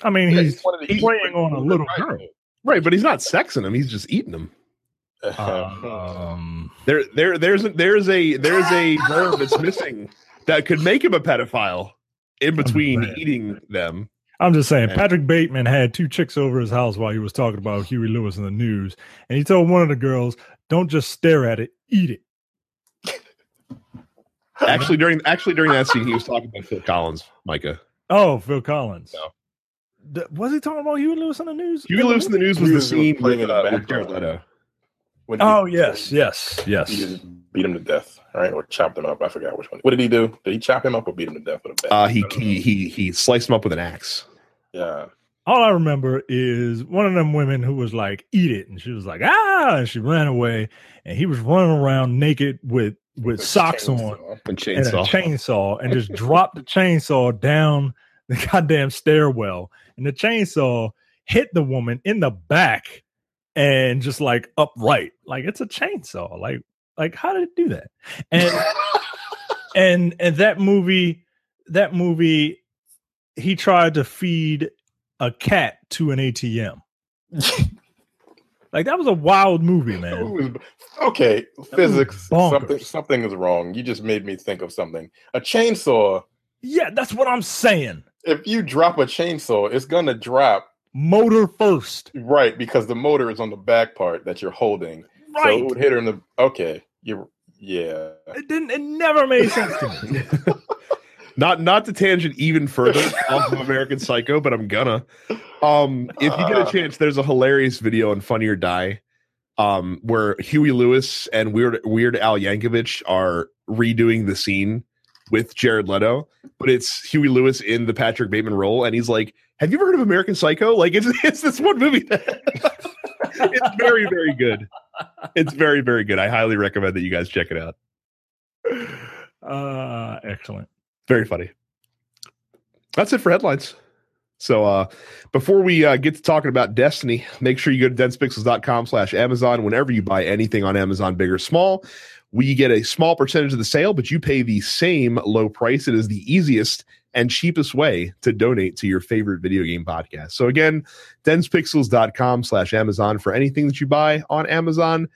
I mean, Yeah, he's one of the- he's playing on a little Right. girl. Right, but he's not sexing them. He's just eating them. Um, There, there, there's a, there's a there's a [laughs] verb that's missing that could make him a pedophile in between man. eating them. I'm just saying, Yeah. Patrick Bateman had two chicks over his house while he was talking about Huey Lewis and the News, and he told one of the girls, "Don't just stare at it, eat it." Actually, during actually during that scene, he was talking about Phil Collins, Micah. Oh, Phil Collins. No. D- was he talking about Huey Lewis and the News? Huey Lewis and the News was the scene playing with, in the uh, with Jared. Leto. When he- Oh yes, yes, He yes. just beat him to death, right? Or chopped him up. I forgot which one. What did he do? Did he chop him up or beat him to death with a bat? Uh, he, he he he sliced him up with an axe. yeah. All I remember is one of them women who was like, "Eat it," and she was like, "Ah!" and she ran away, and he was running around naked with with socks on Chainsaw. And and a chainsaw. chainsaw and just dropped the chainsaw down the goddamn stairwell. And the chainsaw hit the woman in the back and just like upright. Like it's a chainsaw. Like, like how did it do that? And [laughs] and and that movie, that movie, he tried to feed a cat to an ATM. like that was a wild movie, [laughs] man. was- okay, physics. Something something is wrong. You just made me think of something. A chainsaw. Yeah, that's what I'm saying. If you drop a chainsaw, it's gonna drop Motor first. right because the motor is on the back part that you're holding. So Right. it would hit her in the. Okay, you. Yeah. It didn't. It never made sense to me. [laughs] not not to tangent even further off of American Psycho, but I'm gonna. Um, if you get a Uh. chance, there's a hilarious video on Funny or Die, um, where Huey Lewis and Weird Weird Al Yankovic are redoing the scene with Jared Leto, but it's Huey Lewis in the Patrick Bateman role, and he's like, "Have you ever heard of American Psycho? Like, it's [laughs] it's this one movie that [laughs] it's very very good. It's very very good. I highly recommend that you guys check it out. Uh, excellent. very funny. That's it for headlines. So uh before we uh, get to talking about Destiny, make sure you go to densepixels.com slash Amazon whenever you buy anything on Amazon, big or small. We get a small percentage of the sale, but you pay the same low price. It is the easiest and cheapest way to donate to your favorite video game podcast. So again, densepixels.com slash Amazon for anything that you buy on Amazon.com.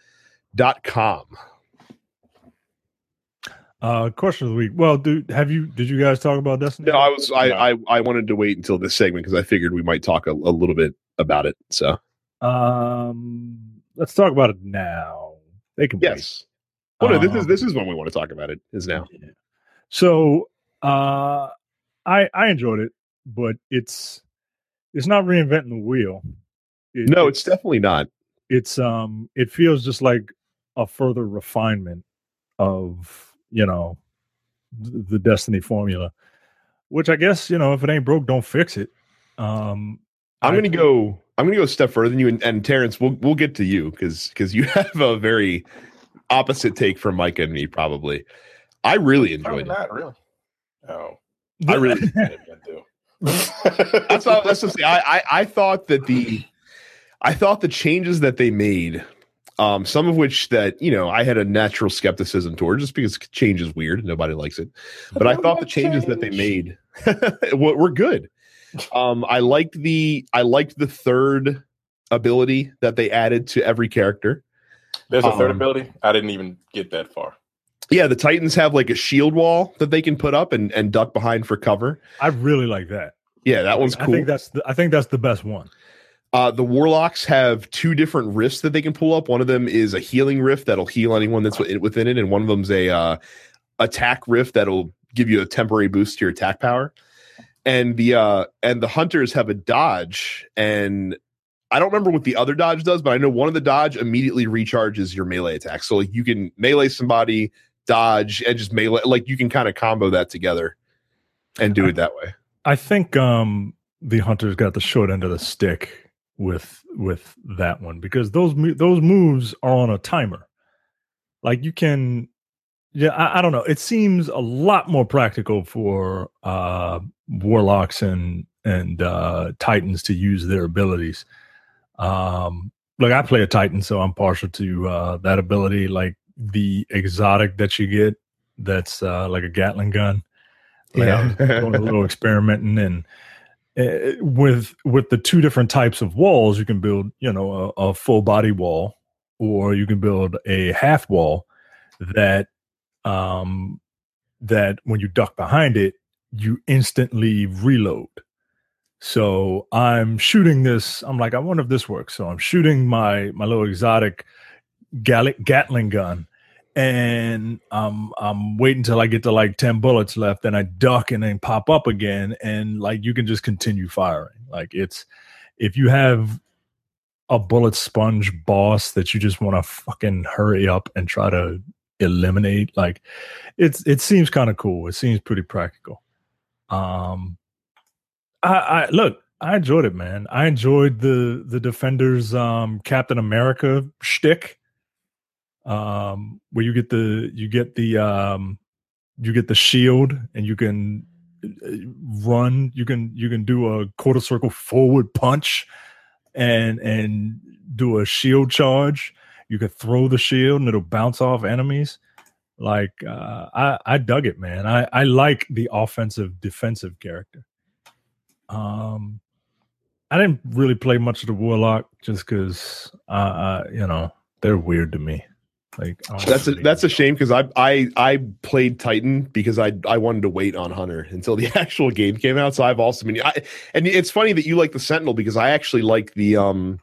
Uh, question of the week. Well, dude, have you? Did you guys talk about Destiny? No, I was I, No. I I wanted to wait until this segment because I figured we might talk a, a little bit about it. So Um, let's talk about it now. They can. wait. Well, no, this is Um, this is when we want to talk about it. Is now. Yeah. So, uh, I I enjoyed it, but it's it's not reinventing the wheel. It- No, it's definitely not. it's um it feels just like a further refinement of you know the Destiny formula, which I guess you know if it ain't broke, don't fix it. Um, I'm going to go. I'm going to go a step further than you, and, and Terrence. We'll we'll get to you because because you [laughs] have a very opposite take from Mike and me. Probably, I really Probably enjoyed it. not really. Oh, I really. [laughs] I. That's what, that's what I, I I thought that the I thought the changes that they made, um, some of which that you know I had a natural skepticism towards, just because change is weird, nobody likes it. But I thought the changes that they made [laughs] were were good. Um, I liked the I liked the third ability that they added to every character. There's a third Um, ability. I didn't even get that far. Yeah, the Titans have like a shield wall that they can put up and, and duck behind for cover. I really like that. Yeah, that one's I cool. think that's the, I think that's the best one. Uh, the warlocks have two different rifts that they can pull up. One of them is a healing rift that'll heal anyone that's within it, and one of them's a uh, attack rift that'll give you a temporary boost to your attack power. And the uh, and the hunters have a dodge, and I don't remember what the other dodge does, but I know one of the dodge immediately recharges your melee attack. So like you can melee somebody, dodge, and just melee. Like you can kind of combo that together and do it that way. I think um the hunters got the short end of the stick with with that one because those those moves are on a timer. Like you can yeah, I, I don't know. It seems a lot more practical for uh warlocks and and uh titans to use their abilities. Um look, I play a titan so I'm partial to uh that ability. Like the exotic that you get that's uh like a gatling gun. Like was [laughs] doing a little experimenting and uh, with with the two different types of walls you can build you know a, a full body wall or you can build a half wall that um that when you duck behind it you instantly reload so i'm shooting this i'm like i wonder if this works so i'm shooting my my little exotic gatling gun and um I'm waiting till I get to like 10 bullets left and I duck and then pop up again and like you can just continue firing. Like it's if you have a bullet sponge boss that you just want to fucking hurry up and try to eliminate like it's it seems kind of cool. It seems pretty practical. Um I I look, I enjoyed it, man. I enjoyed the the defenders um Captain America shtick. Um where you get the you get the um you get the shield and you can uh, run you can you can do a quarter circle forward punch and and do a shield charge. You can throw the shield and it'll bounce off enemies. Like uh i i dug it man. I i like the offensive defensive character um i didn't really play much of the warlock just because uh, uh you know they're weird to me like That's a that's a shame because I I I played Titan because I I wanted to wait on Hunter until the [laughs] actual game came out. So I've also been I, and it's funny that you like the Sentinel because I actually like the um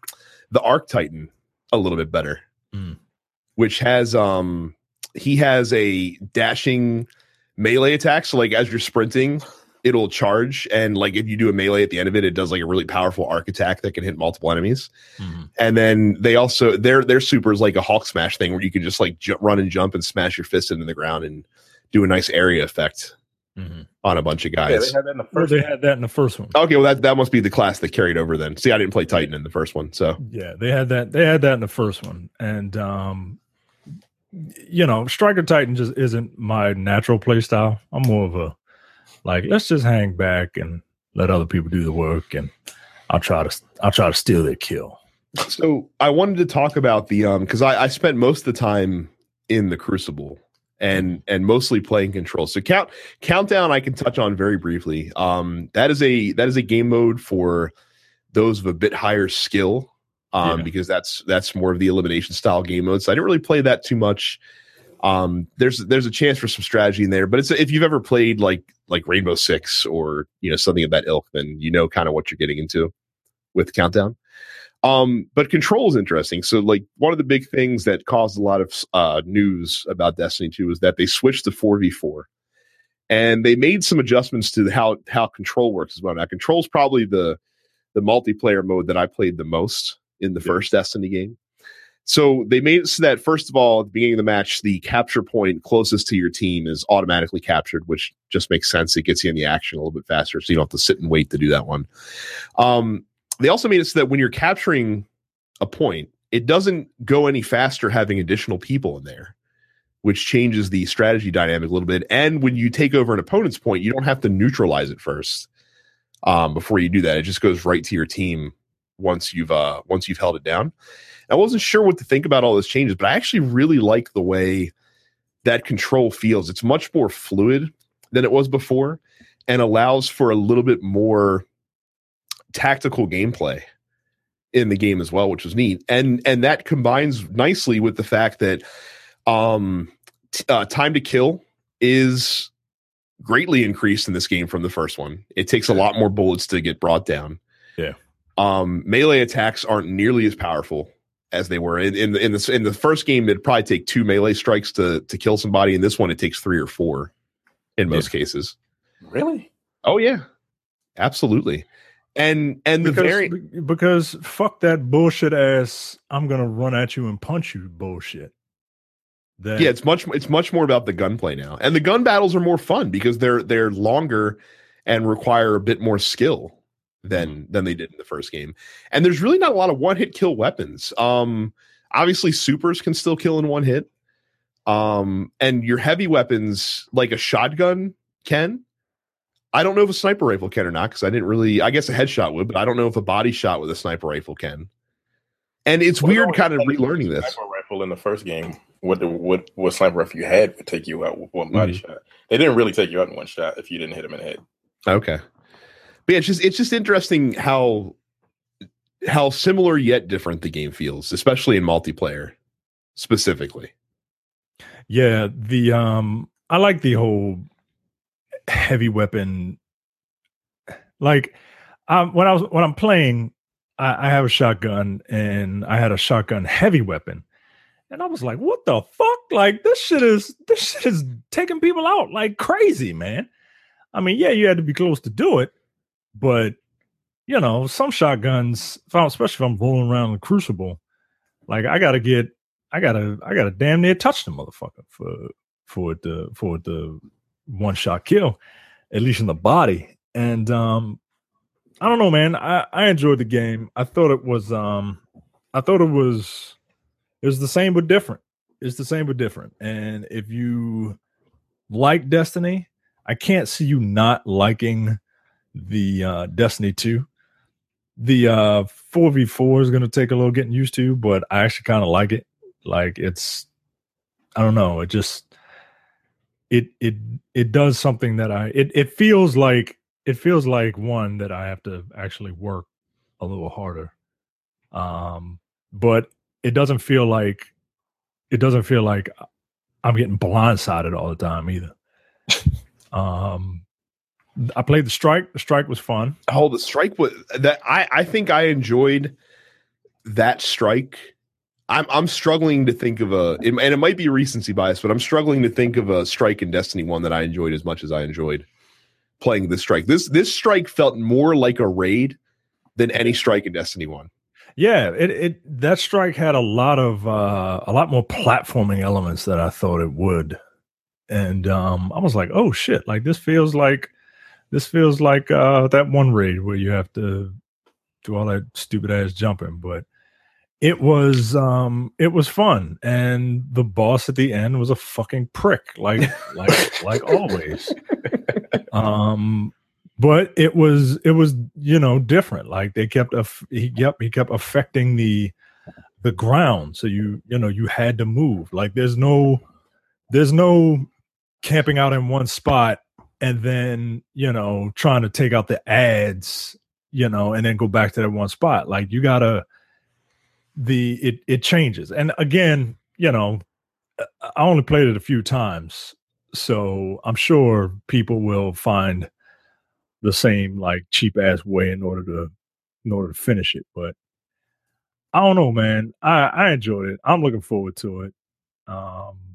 the Arc Titan a little bit better, Mm. which has um he has a dashing melee attack. So like as you're sprinting, it'll charge and like if you do a melee at the end of it, it does like a really powerful arc attack that can hit multiple enemies. Mhm. And then they also their their super is like a Hulk smash thing where you can just like ju- run and jump and smash your fist into the ground and do a nice area effect Mhm. on a bunch of Yeah, guys. they had that in the first. they had that in the first one. okay, well that that must be the class that carried over then. See, I didn't play Titan in the first one, so Yeah, they had that. They had that in the first one, and um, you know, Striker Titan just isn't my natural play style. I'm more of a like, let's just hang back and let other people do the work, and I'll try to I'll try to steal their kill. so I wanted to talk about the um because I, I spent most of the time in the Crucible and and mostly playing control. So count countdown I can touch on very briefly. Um that is a that is a game mode for those of a bit higher skill. Um Yeah. because that's that's more of the elimination style game mode. So I didn't really play that too much. Um there's there's a chance for some strategy in there, but it's if you've ever played like like Rainbow Six or you know something of that ilk, then you know kind of what you're getting into with countdown. Um, but control is interesting. So, like, one of the big things that caused a lot of uh, news about Destiny 2 is that they switched to 4v4 and they made some adjustments to how how control works as well. Now, control is probably the the multiplayer mode that I played the most in the Yeah. first Destiny game. So they made it so that first of all, at the beginning of the match, the capture point closest to your team is automatically captured, which just makes sense. It gets you in the action a little bit faster, so you don't have to sit and wait to do that one. Um, they also made it so that when you're capturing a point, it doesn't go any faster having additional people in there, which changes the strategy dynamic a little bit. And when you take over an opponent's point, you don't have to neutralize it first um, before you do that. It just goes right to your team once you've uh, once you've held it down. I wasn't sure what to think about all those changes, but I actually really like the way that control feels. It's much more fluid than it was before and allows for a little bit more tactical gameplay in the game as well, which was neat. And and that combines nicely with the fact that um t- uh, time to kill is greatly increased in this game from the first one. It takes a lot more bullets to get brought down. Yeah. Um melee attacks aren't nearly as powerful as they were in in the in the, in the first game. It'd probably take two melee strikes to to kill somebody. In this one, it takes three or four in most cases. Really? Oh yeah, absolutely. And and the because, very because fuck that bullshit ass. I'm gonna run at you and punch you bullshit. That, yeah, it's much it's much more about the gunplay now, and the gun battles are more fun because they're they're longer and require a bit more skill than than they did in the first game. And there's really not a lot of one hit kill weapons. Um, obviously, supers can still kill in one hit. Um, and your heavy weapons like a shotgun can. I don't know if a sniper rifle can or not because I didn't really. I guess a headshot would, but I don't know if a body shot with a sniper rifle can. And it's What weird, kind of relearning this. Sniper rifle in the first game. What the what what sniper rifle you had would take you out with one body Mm-hmm. shot. They didn't really take you out in one shot if you didn't hit him in the head. Okay. But yeah, it's just it's just interesting how how similar yet different the game feels, especially in multiplayer specifically. Yeah, the um I like the whole heavy weapon like um when I was when I'm playing I, I have a shotgun and I had a shotgun heavy weapon. And I was like, what the fuck? Like this shit is this shit is taking people out like crazy, man. I mean, yeah, you had to be close to do it, but you know, some shotguns, especially if I'm rolling around the crucible, like I gotta get I gotta I gotta damn near touch the motherfucker for for to for to one shot kill, at least in the body. And um I don't know, man. I, I enjoyed the game. I thought it was um I thought it was it was the same but different. It's the same but different. And if you like Destiny, I can't see you not liking the uh Destiny 2. The uh 4v4 is gonna take a little getting used to, but I actually kind of like it. Like it's I don't know, it just it it it does something that I it it feels like it feels like one that I have to actually work a little harder. Um but it doesn't feel like it doesn't feel like I'm getting blindsided all the time either. [laughs] um I played the strike. The strike was fun. Oh, the strike was that I I think I enjoyed that strike. I'm I'm struggling to think of a and it might be recency bias, but I'm struggling to think of a strike in Destiny one that I enjoyed as much as I enjoyed playing this strike. This this strike felt more like a raid than any strike in Destiny one. Yeah, it it that strike had a lot of uh a lot more platforming elements that I thought it would. And um I was like, "Oh shit, like this feels like this feels like uh that one raid where you have to do all that stupid ass jumping, but it was um it was fun and the boss at the end was a fucking prick like like [laughs] like always. Um but it was it was you know different like they kept aff- he yep he kept affecting the the ground so you you know you had to move like there's no there's no camping out in one spot and then you know trying to take out the ads you know and then go back to that one spot. Like you gotta the it it changes. And again you know i only played it a few times so i'm sure people will find the same like cheap ass way in order to in order to finish it but i don't know man. I i enjoyed it. I'm looking forward to it. Um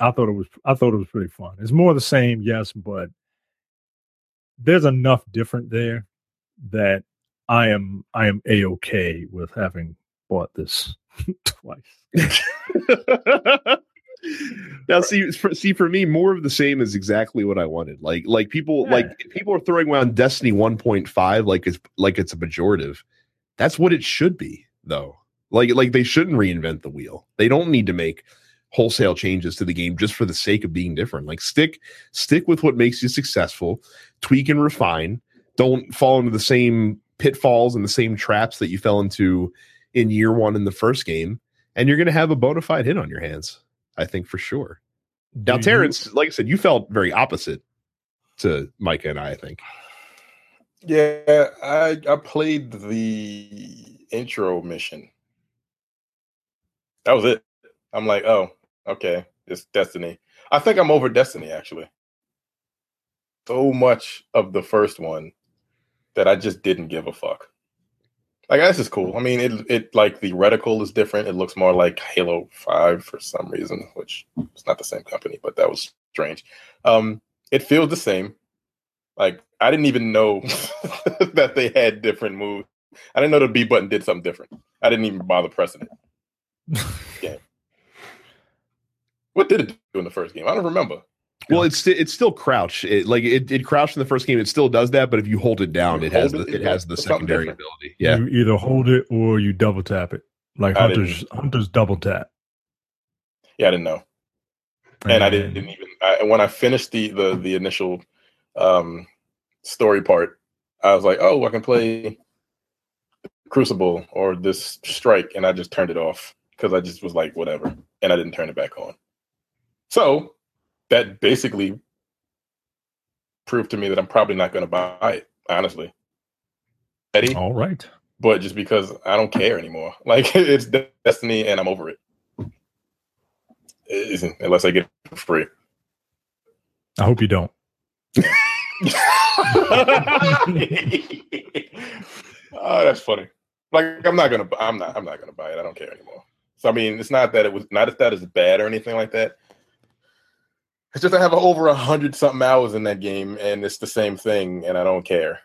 i thought it was i thought it was pretty fun it's more the same yes but there's enough different there that i am i am a-okay with having bought this [laughs] twice. [laughs] now see for, see for me more of the same is exactly what I wanted. Like like people Yeah. like people are throwing around Destiny 1.5 like it's like it's a pejorative. That's what it should be though. Like like they shouldn't reinvent the wheel. They don't need to make wholesale changes to the game just for the sake of being different. Like stick stick with what makes you successful, tweak and refine. Don't fall into the same pitfalls and the same traps that you fell into in year 1 in the first game and you're going to have a bona fide hit on your hands. I think for sure. Now, Do you- Terrence, like I said, you felt very opposite to Micah and I. I think. Yeah, I I played the intro mission. That was it. I'm like, oh, okay, it's Destiny. I think I'm over Destiny actually. So much of the first one that I just didn't give a fuck. Like this is cool. I mean, it it like the reticle is different. It looks more like Halo Five for some reason, which it's not the same company, but that was strange. Um, it feels the same. Like I didn't even know [laughs] that they had different moves. I didn't know the B button did something different. I didn't even bother pressing it. [laughs] What did it do in the first game? I don't remember. Well, it's sti- it's still crouch. It, like it, it crouched in the first game. It still does that, but if you hold it down, You it has the, hold it, it it has the secondary different. ability. Yeah. You either hold it or you double tap it. Like I hunters, hunters double tap. Yeah, I didn't know, and I didn't, didn't even. I, when I finished the the the initial um, story part, I was like, oh, I can play Crucible or this Strike, and I just turned it off because I just was like, whatever, and I didn't turn it back on. So that basically proved to me that I'm probably not going to buy it, honestly. Eddie, All right. but just because I don't care anymore. [laughs] Like it's Destiny, and I'm over it. It isn't unless I get it for free. I hope you don't. [laughs] oh, that's funny. Like I'm not gonna. I'm not. I'm not gonna buy it. I don't care anymore. So I mean, it's not that it was not that that is bad or anything like that. It's just I have over a hundred something hours in that game, and it's the same thing, and I don't care.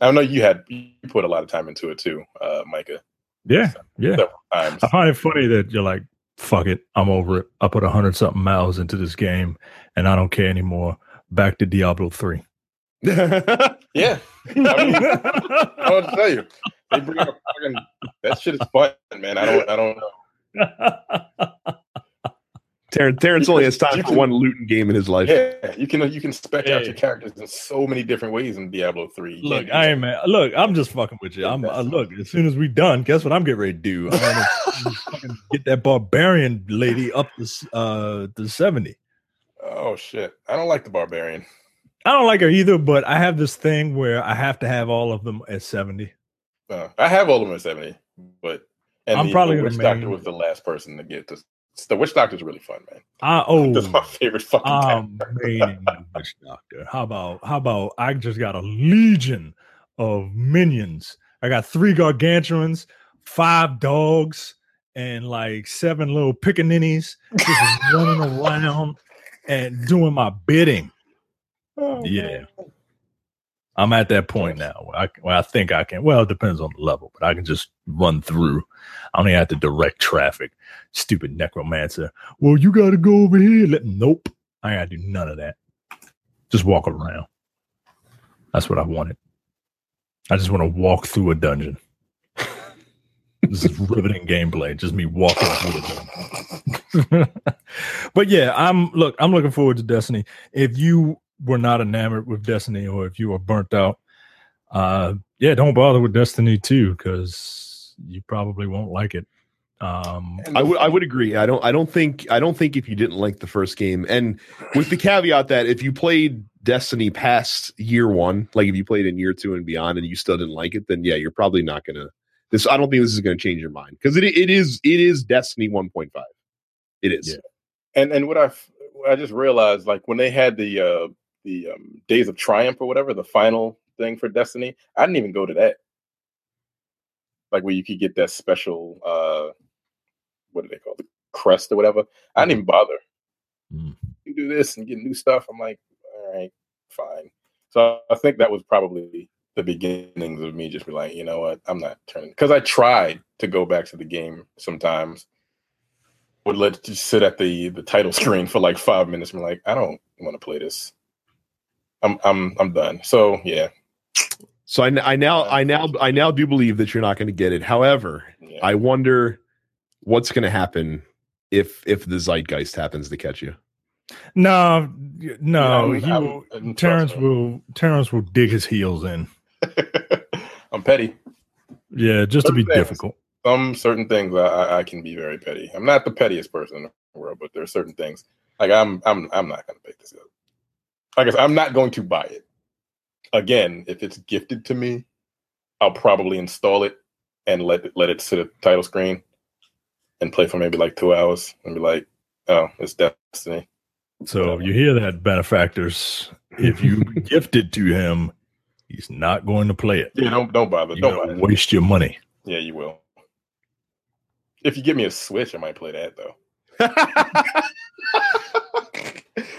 I know you had you put a lot of time into it too, uh, Micah. Yeah, yeah. Times. I find it funny that you're like, fuck it, I'm over it. I put a hundred something miles into this game, and I don't care anymore. Back to Diablo three. [laughs] Yeah, I mean, I want to tell you, they bring up fucking that shit is fun, man. I don't, I don't know. [laughs] Terrence, Terrence only has time for one looting game in his life. Yeah, you can you can spec out your characters in so many different ways in Diablo three. You look, I that. ain't man. Look, I'm just fucking with you. I'm uh, look. As soon as we done, guess what I'm getting ready to do? I'm gonna [laughs] get that barbarian lady up to uh to seventy. Oh shit, I don't like the barbarian. I don't like her either, but I have this thing where I have to have all of them at seventy. Uh, I have all of them at seventy, but and I'm the, probably the gonna witch doctor main- was the last person to get this. The witch Doctor is really fun, man. I oh, That's my favorite fucking I'm character. [laughs] witch doctor. How about how about I just got a legion of minions. I got three gargantuans, five dogs, and like seven little pickaninnies just [laughs] running around and doing my bidding. Oh, Yeah. I'm at that point now where I, where I think I can. Well, it depends on the level, but I can just run through. I don't even have to direct traffic. Stupid necromancer. Well, you got to go over here. Let, nope. I ain't got to do none of that. Just walk around. That's what I wanted. I just want to walk through a dungeon. [laughs] this is riveting gameplay. Just me walking through the dungeon. [laughs] but yeah, I'm look. I'm looking forward to Destiny. If you were not enamored with Destiny, or if you are burnt out, uh, yeah, don't bother with Destiny 2 because you probably won't like it. Um, I would I would agree. I don't I don't think I don't think if you didn't like the first game and with the caveat that if you played Destiny past year 1, like if you played in year 2 and beyond and you still didn't like it, then yeah, you're probably not going to this I don't think this is going to change your mind cuz it it is it is Destiny 1.5. It is. Yeah. and and what I I just realized, like when they had the uh the um, Days of Triumph or whatever, the final thing for Destiny, I didn't even go to that. Like where you could get that special uh what do they call it? Crest or whatever. I didn't even bother. Mm. You do this and get new stuff. I'm like, all right, fine. So I think that was probably the beginnings of me just be like, you know what, I'm not turning because I tried to go back to the game sometimes. Would let just sit at the the title screen for like five minutes. I'm like, I don't want to play this. I'm I'm I'm done. So yeah, So I, I now I now I now do believe that you're not going to get it. However, yeah. I wonder what's going to happen if if the zeitgeist happens to catch you. No, no, Yeah, he will. I'm- Terrence trust will. Terrence will dig his heels in. [laughs] I'm petty. Yeah, just to be things. difficult. Some certain things I, I, I can be very petty. I'm not the pettiest person in the world, but there are certain things like I'm I'm I'm not going to pick this up. Like I said, I'm not going to buy it. Again, if it's gifted to me, I'll probably install it and let it, let it sit at the title screen and play for maybe like two hours and be like, oh, it's Destiny. So you hear that, benefactors? If you [laughs] gift it to him, he's not going to play it. Yeah, don't don't bother. You're Don't bother. waste your money. Yeah, you will. If you give me a Switch, I might play that though. [laughs]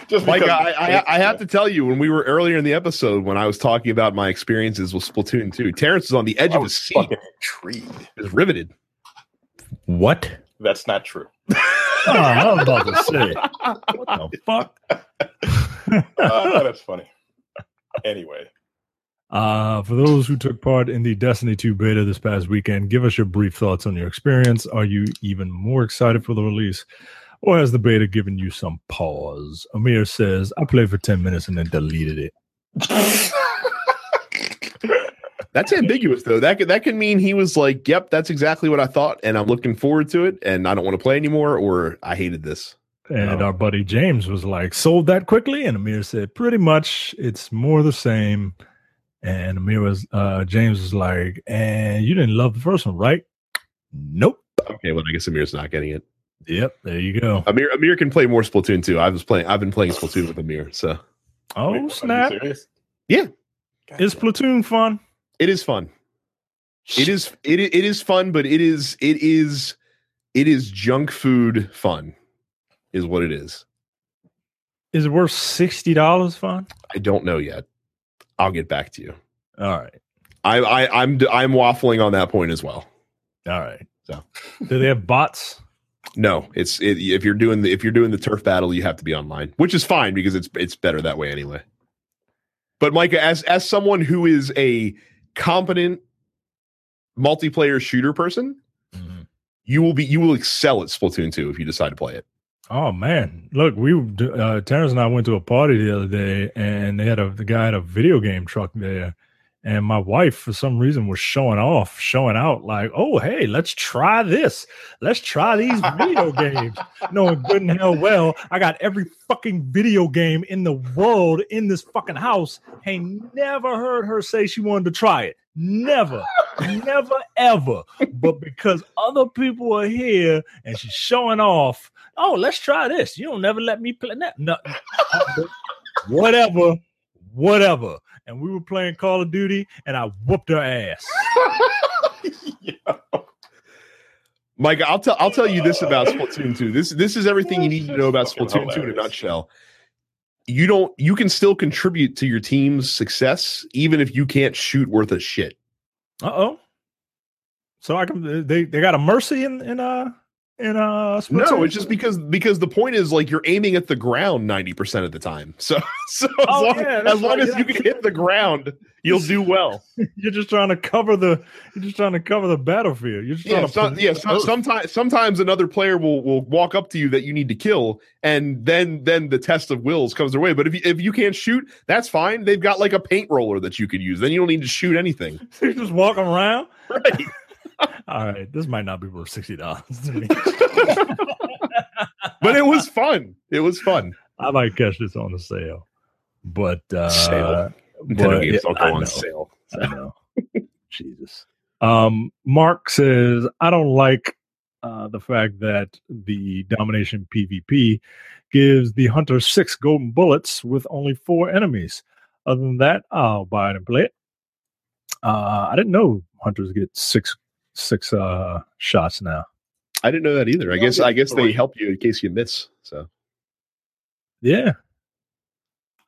Just Mike, because- I, I, I have to tell you, when we were earlier in the episode, when I was talking about my experiences with Splatoon 2, Terrence was on the edge I of his seat, intrigued. He was riveted. What? That's not true. [laughs] Oh, I was about to say. [laughs] What the fuck? [laughs] Uh, that's funny. Anyway, Uh, for those who took part in the Destiny 2 beta this past weekend, give us your brief thoughts on your experience. Are you even more excited for the release? Or has the beta given you some pause? Amir says, I played for 10 minutes and then deleted it. [laughs] That's ambiguous, though. That could, that can mean he was like, "Yep, that's exactly what I thought, and I'm looking forward to it, and I don't want to play anymore," or "I hated this." And Oh. our buddy James was like, sold that quickly? And Amir said, pretty much it's more the same. And Amir was, uh, James was like, and you didn't love the first one, right? Nope. Okay, well, I guess Amir's not getting it. Yep. There you go. Amir Amir can play more Splatoon too. I was playing. I've been playing Splatoon with Amir, so oh, Wait, Oh, are you snap. Yeah. God Is damn. Splatoon fun? it is fun. It is it it is fun, but it is it is it is junk food fun, is what it is. Is it worth $60 fun? I don't know yet. I'll get back to you. All right. I, I I'm I'm waffling on that point as well. All right. So. do they have bots? No, it's it, if you're doing the if you're doing the turf battle, you have to be online, which is fine because it's it's better that way anyway. But Micah, as as someone who is a competent multiplayer shooter person, you will be you will excel at Splatoon 2 if you decide to play it. Oh man, look, we uh, Terrence and I went to a party the other day, and they had a the guy had a video game truck there, and my wife for some reason was showing off, showing out like, "Oh hey, let's try this, let's try these video [laughs] games." Knowing good and hell well, I got every fucking video game in the world in this fucking house. Ain't never heard her say she wanted to try it. Never, never, ever. But because other people are here and she's showing off, oh, let's try this. You don't never let me play that. [laughs] No, whatever, whatever. And we were playing Call of Duty, and I whooped her ass. [laughs] Mike, I'll tell I'll tell you this about Splatoon 2. This this is everything you need to know about Splatoon 2 in a nutshell. You don't you can still contribute to your team's success even if you can't shoot worth a shit. Uh oh. So I can they they got a mercy in in uh in uh No, it's just because because the point is like you're aiming at the ground 90% of the time. So [laughs] so as Oh, long, yeah, as, long right. as you can hit the ground, you'll do well. [laughs] you're just trying to cover the you're just trying to cover the battlefield. You're just Yeah, trying to some, yeah. Some, sometimes sometimes another player will will walk up to you that you need to kill, and then then the test of wills comes their way. But if you, if you can't shoot, that's fine. They've got like a paint roller that you could use. Then you don't need to shoot anything. [laughs] you're just walking around. Right. All right, this might not be worth sixty dollars to me. but it was fun. It was fun. I might catch this on the sale, but uh, Sale. Nintendo but- games yeah, don't I go on know. sale. I know. [laughs] Jesus. Um, Mark says, I don't like uh, the fact that the domination PvP gives the hunter six golden bullets with only four enemies. Other than that, I'll buy it and play it. Uh, I didn't know hunters get six six uh, shots now. I didn't know that either. I No, guess I guess they help you in case you miss. So Yeah.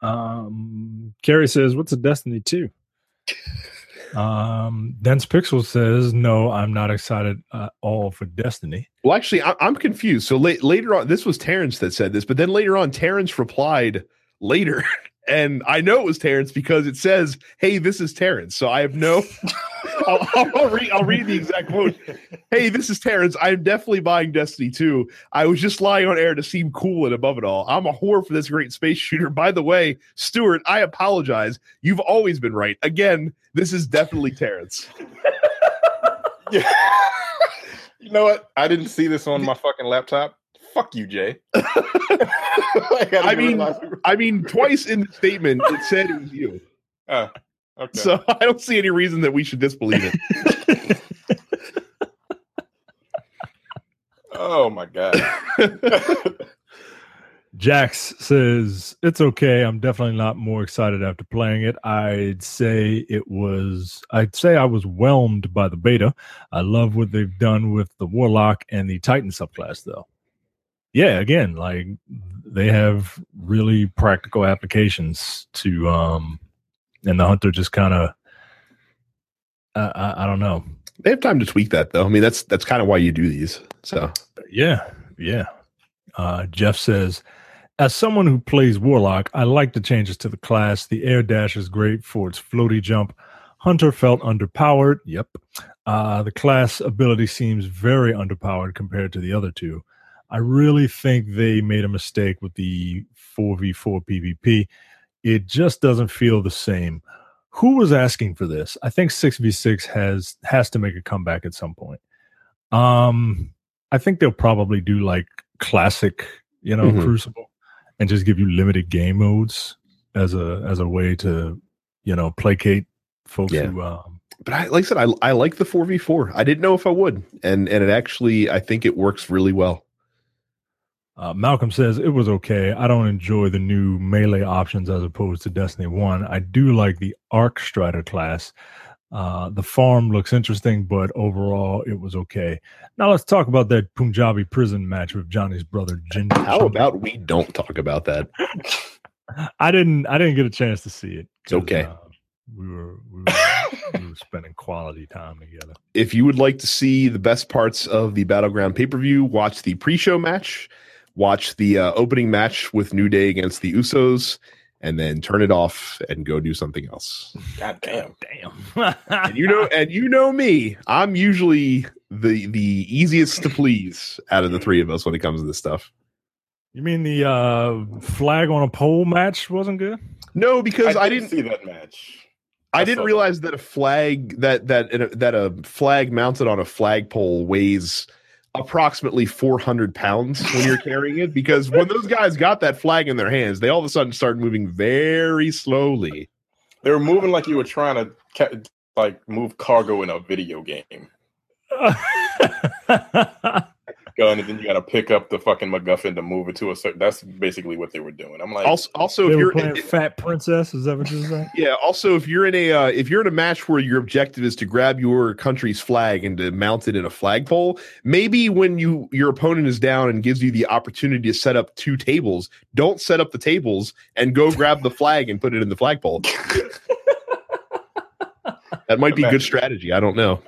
Um, Carrie says, "What's a Destiny 2? Um, Dense Pixel says, "No, I'm not excited at all for Destiny." Well, actually, I, I'm confused. So late, later on, this was Terrence that said this, but then later on, Terrence replied later, [laughs] and I know it was Terrence because it says, "Hey, this is Terrence." So I have no. [laughs] I'll, I'll, I'll read. I'll read the exact quote. Hey, this is Terrence. I'm definitely buying Destiny 2. I was just lying on air to seem cool and above it all. I'm a whore for this great space shooter. By the way, Stuart, I apologize. You've always been right. Again, this is definitely Terrence. [laughs] Yeah. you know what? I didn't see this on my fucking laptop. Fuck you, Jay. [laughs] [laughs] I, I mean- I mean, twice in the statement, it said it was you. Uh, [laughs] okay. So I don't see any reason that we should disbelieve it. oh my god. Jax says it's okay. I'm definitely not more excited after playing it. I'd say it was. I'd say I was whelmed by the beta. I love what they've done with the Warlock and the Titan subclass, though. Yeah, again, like they have really practical applications to, um, and the hunter just kind of, uh, I, I don't know. they have time to tweak that, though. I mean, that's that's kind of why you do these. So Yeah, yeah. Uh, Jeff says, as someone who plays Warlock, I like the changes to the class. The air dash is great for its floaty jump. Hunter felt underpowered. Yep. Uh, the class ability seems very underpowered compared to the other two. I really think they made a mistake with the 4v4 PvP. It just doesn't feel the same. Who was asking for this? I think 6v6 has has to make a comeback at some point. Um I think they'll probably do like classic, you know, Mhm. Crucible, and just give you limited game modes as a as a way to, you know, placate folks Yeah. who. Um, but I like I said, I I like the four v four. I didn't know if I would, and and it actually I think it works really well. Uh, Malcolm says it was okay. I don't enjoy the new melee options as opposed to Destiny One. I do like the Arc Strider class. Uh, the farm looks interesting, but overall it was okay. Now let's talk about that Punjabi prison match with Johnny's brother Jinder. How about we don't talk about that? [laughs] I didn't. I didn't get a chance to see it. It's okay. Uh, we were we were, we were [laughs] spending quality time together. If you would like to see the best parts of the battleground pay per view, watch the pre show match, watch the uh, opening match with New Day against the Usos, and then turn it off and go do something else. God damn. Damn. and you know, and you know me, I'm usually the the easiest to please out of the three of us when it comes to this stuff. you mean the uh, flag on a pole match wasn't good? No, because I, did didn't. see that match. I I didn't saw realize that a flag that that that a flag mounted on a flagpole weighs approximately 400 pounds when you're carrying it. Because when those guys got that flag in their hands, they all of a sudden started moving very slowly. They were moving like you were trying to ca- like move cargo in a video game. [laughs] Gun, and then you got to pick up the fucking MacGuffin to move it to a certain. That's basically what they were doing. I'm like, Also, also if you're playing Fat Princess. Is that what you're saying? [laughs] yeah, also if you're in a uh, if you're in a match where your objective is to grab your country's flag and to mount it in a flagpole, maybe when you your opponent is down and gives you the opportunity to set up two tables, don't set up the tables and go grab the flag and put it in the flagpole. [laughs] that might be good strategy. I don't know.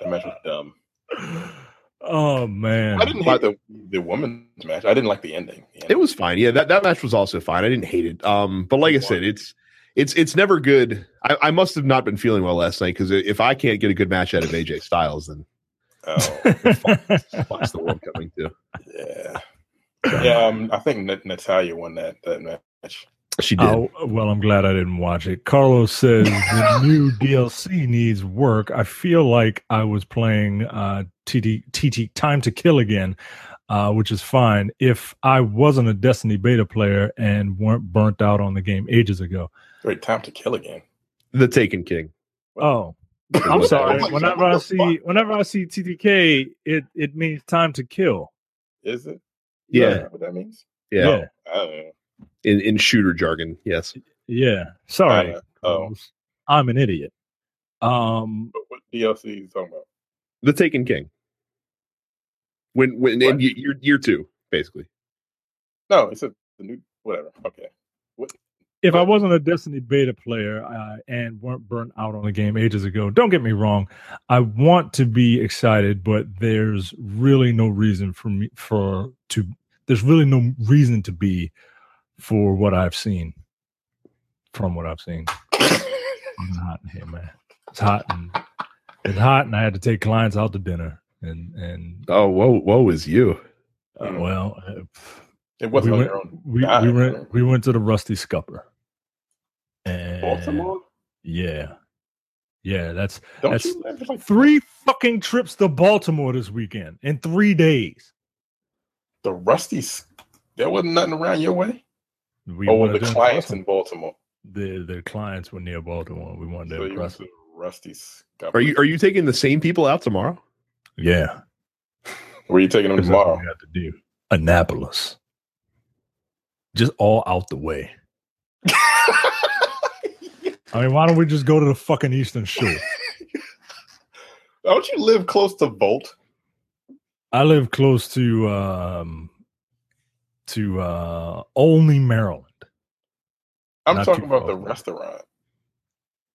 the match was dumb. [sighs] [sighs] [laughs] Oh man, I didn't hate the the women's match. I didn't like the ending. The It was fine. Yeah, that, that match was also fine. I didn't hate it. Um, but like I said, it's it's it's never good. I, I must have not been feeling well last night because if I can't get a good match out of AJ Styles, then Oh, [laughs] fuck's the world coming to. yeah, yeah. Um, I think Nat- Natalya won that that match. She did. Oh, well, I'm glad I didn't watch it. Carlos says [laughs] the new DLC needs work. I feel like I was playing uh, TT, TT Time to Kill again, uh, which is fine if I wasn't a Destiny beta player and weren't burnt out on the game ages ago. Great time to kill again. The Taken King. Oh, I'm [laughs] sorry. Whenever I see whenever I see TTK, it it means time to kill. is it? Yeah. Is that what that means? Yeah. Yeah. I don't know. In in shooter jargon. Yes. Yeah. Sorry. Uh, oh, I'm an idiot. Um, But what DLC are you talking about? The Taken King. When when in What? ye- year year two, basically. No, it's a the new whatever. Okay. What if I wasn't a Destiny beta player uh, and weren't burnt out on the game ages ago, don't get me wrong, I want to be excited, but there's really no reason for me for to. There's really no reason to be for what I've seen. From what I've seen, [laughs] it's hot in here, man. It's hot and it's hot, and I had to take clients out to dinner, and and Oh, whoa, whoa, is you? uh, Mm. well, uh, It wasn't we on went, your own. we, we went we went to the Rusty Scupper. And Baltimore. Yeah. Yeah, that's Don't that's like three fucking trips to Baltimore this weekend in three days. the Rusties? There wasn't nothing around your way. We oh, well, wanted the to clients impress in Baltimore. the the clients were near Baltimore. We wanted to So you went impress them. Rusty's. Are you are you taking the same people out tomorrow? Yeah, [laughs] Where you taking them tomorrow? we have to do. Annapolis, just all out the way. [laughs] I mean, why don't we just go to the fucking Eastern Shore? [laughs] Don't you live close to Bolt? I live close to um to uh Olney, Maryland. I'm Not talking about far. the restaurant.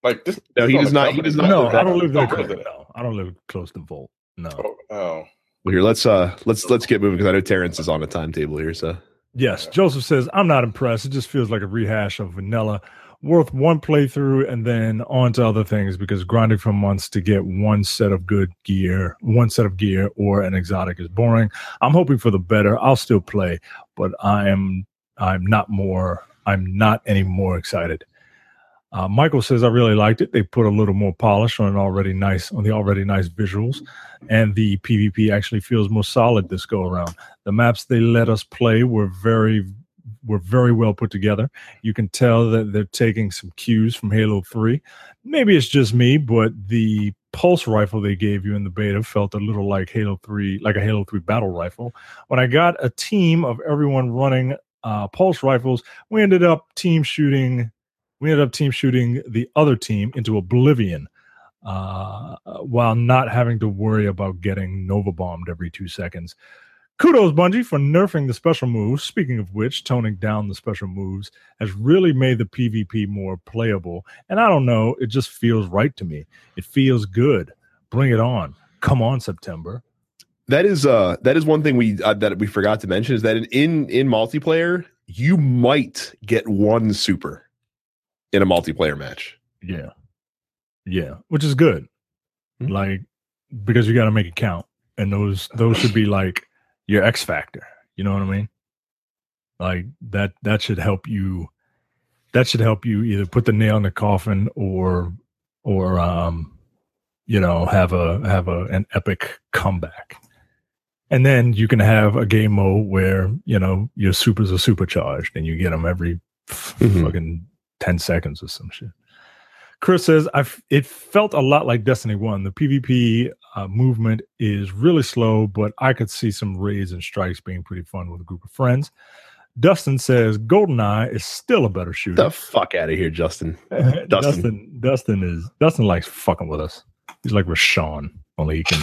Like this. No, this he does the not- he does not No, I don't live that Oh, close. is it? No, I don't live close to Volt. No. Oh, oh. Well, here let's uh let's let's get moving because I know Terrence is on a timetable here. So Yes, Joseph says I'm not impressed. It just feels like a rehash of vanilla, worth one playthrough and then on to other things because grinding for months to get one set of good gear, one set of gear or an exotic is boring. I'm hoping for the better. I'll still play, but I am I'm not more I'm not any more excited. Uh, Michael says I really liked it. They put a little more polish on an already nice on the already nice visuals, and the PvP actually feels more solid this go around. The maps they let us play were very were very well put together. You can tell that they're taking some cues from Halo 3. Maybe it's just me, but the pulse rifle they gave you in the beta felt a little like Halo 3, like a Halo 3 battle rifle. When I got a team of everyone running uh, pulse rifles, we ended up team shooting we ended up team shooting the other team into oblivion uh, while not having to worry about getting Nova bombed every two seconds. Kudos, Bungie, for nerfing the special moves. Speaking of which, toning down the special moves has really made the PvP more playable. And I don't know, it just feels right to me. It feels good. Bring it on. Come on, September. that is uh that is one thing we uh, that we forgot to mention is that in in multiplayer you might get one super in a multiplayer match. Yeah. Yeah. Which is good. Hmm. Like, because you got to make it count. And those, those should be like your X factor. You know what I mean? Like that, that should help you. That should help you either put the nail in the coffin or, or, um, you know, have a, have a, an epic comeback. And then you can have a game mode where, you know, your supers are supercharged and you get them every Mhm. fucking 10 seconds or some shit. Chris says, I it felt a lot like Destiny 1. The PvP uh, movement is really slow, but I could see some raids and strikes being pretty fun with a group of friends. Dustin says, GoldenEye is still a better shooter. the fuck out of here, Justin. [laughs] Dustin. Dustin. Dustin is Dustin likes fucking with us. He's like Rashawn, only he can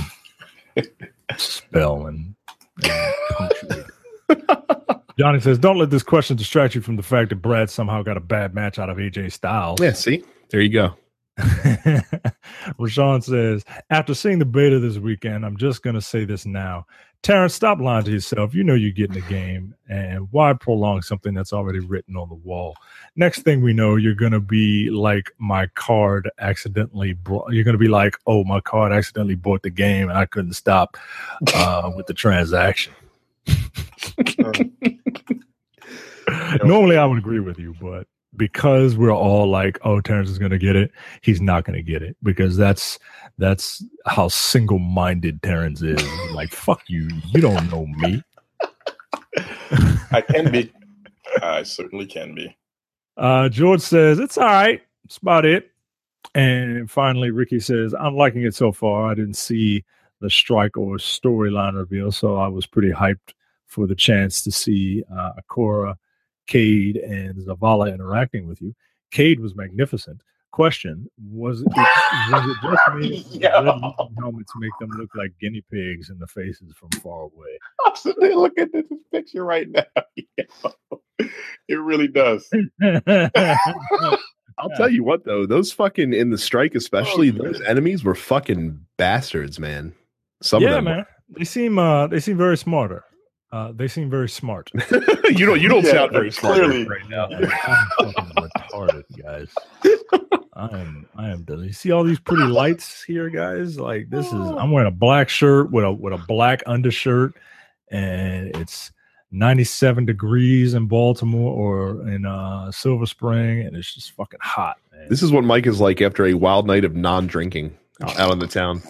[laughs] spell and, and punctuate. [laughs] Johnny says, "Don't let this question distract you from the fact that Brad somehow got a bad match out of AJ Styles." Yeah, see? There you go. [laughs] Rashawn says, after seeing the beta this weekend, I'm just going to say this now. Terrence, stop lying to yourself. You know you're getting the game, and why prolong something that's already written on the wall? Next thing we know, you're going to be like my card accidentally brought. You're going to be like, oh, my card accidentally bought the game, and I couldn't stop uh, with the transaction. [laughs] [laughs] Normally, I would agree with you, but because we're all like, "Oh, Terrence is going to get it," he's not going to get it because that's that's how single-minded Terrence is. like, [laughs] fuck you, you don't know me. I can be. [laughs] I certainly can be. Uh, George says it's all right. It's about it. And finally, Ricky says, "I'm liking it so far. I didn't see the strike or storyline reveal, so I was pretty hyped for the chance to see uh, Ikora, Cayde, and Zavala interacting with you. Cayde was magnificent. Question: Was it was it [laughs] just me? Legion helmets make them look like guinea pigs in the faces from far away. I'm sitting looking at this picture right now. [laughs] it really does. [laughs] I'll tell you what though, those fucking in the strike, especially Oh, those enemies were fucking bastards, man. Some yeah, of them, man. They seem uh they seem very smarter. Uh, they seem very smart. [laughs] you don't you don't Yeah, sound very smart clearly. right now. [laughs] I'm fucking retarded, guys. I am I am done. You see all these pretty lights here, guys? Like this is I'm wearing a black shirt with a with a black undershirt, and it's 97 degrees in Baltimore or in uh Silver Spring, and it's just fucking hot, man. This is what Mike is like after a wild night of non-drinking out out in the town.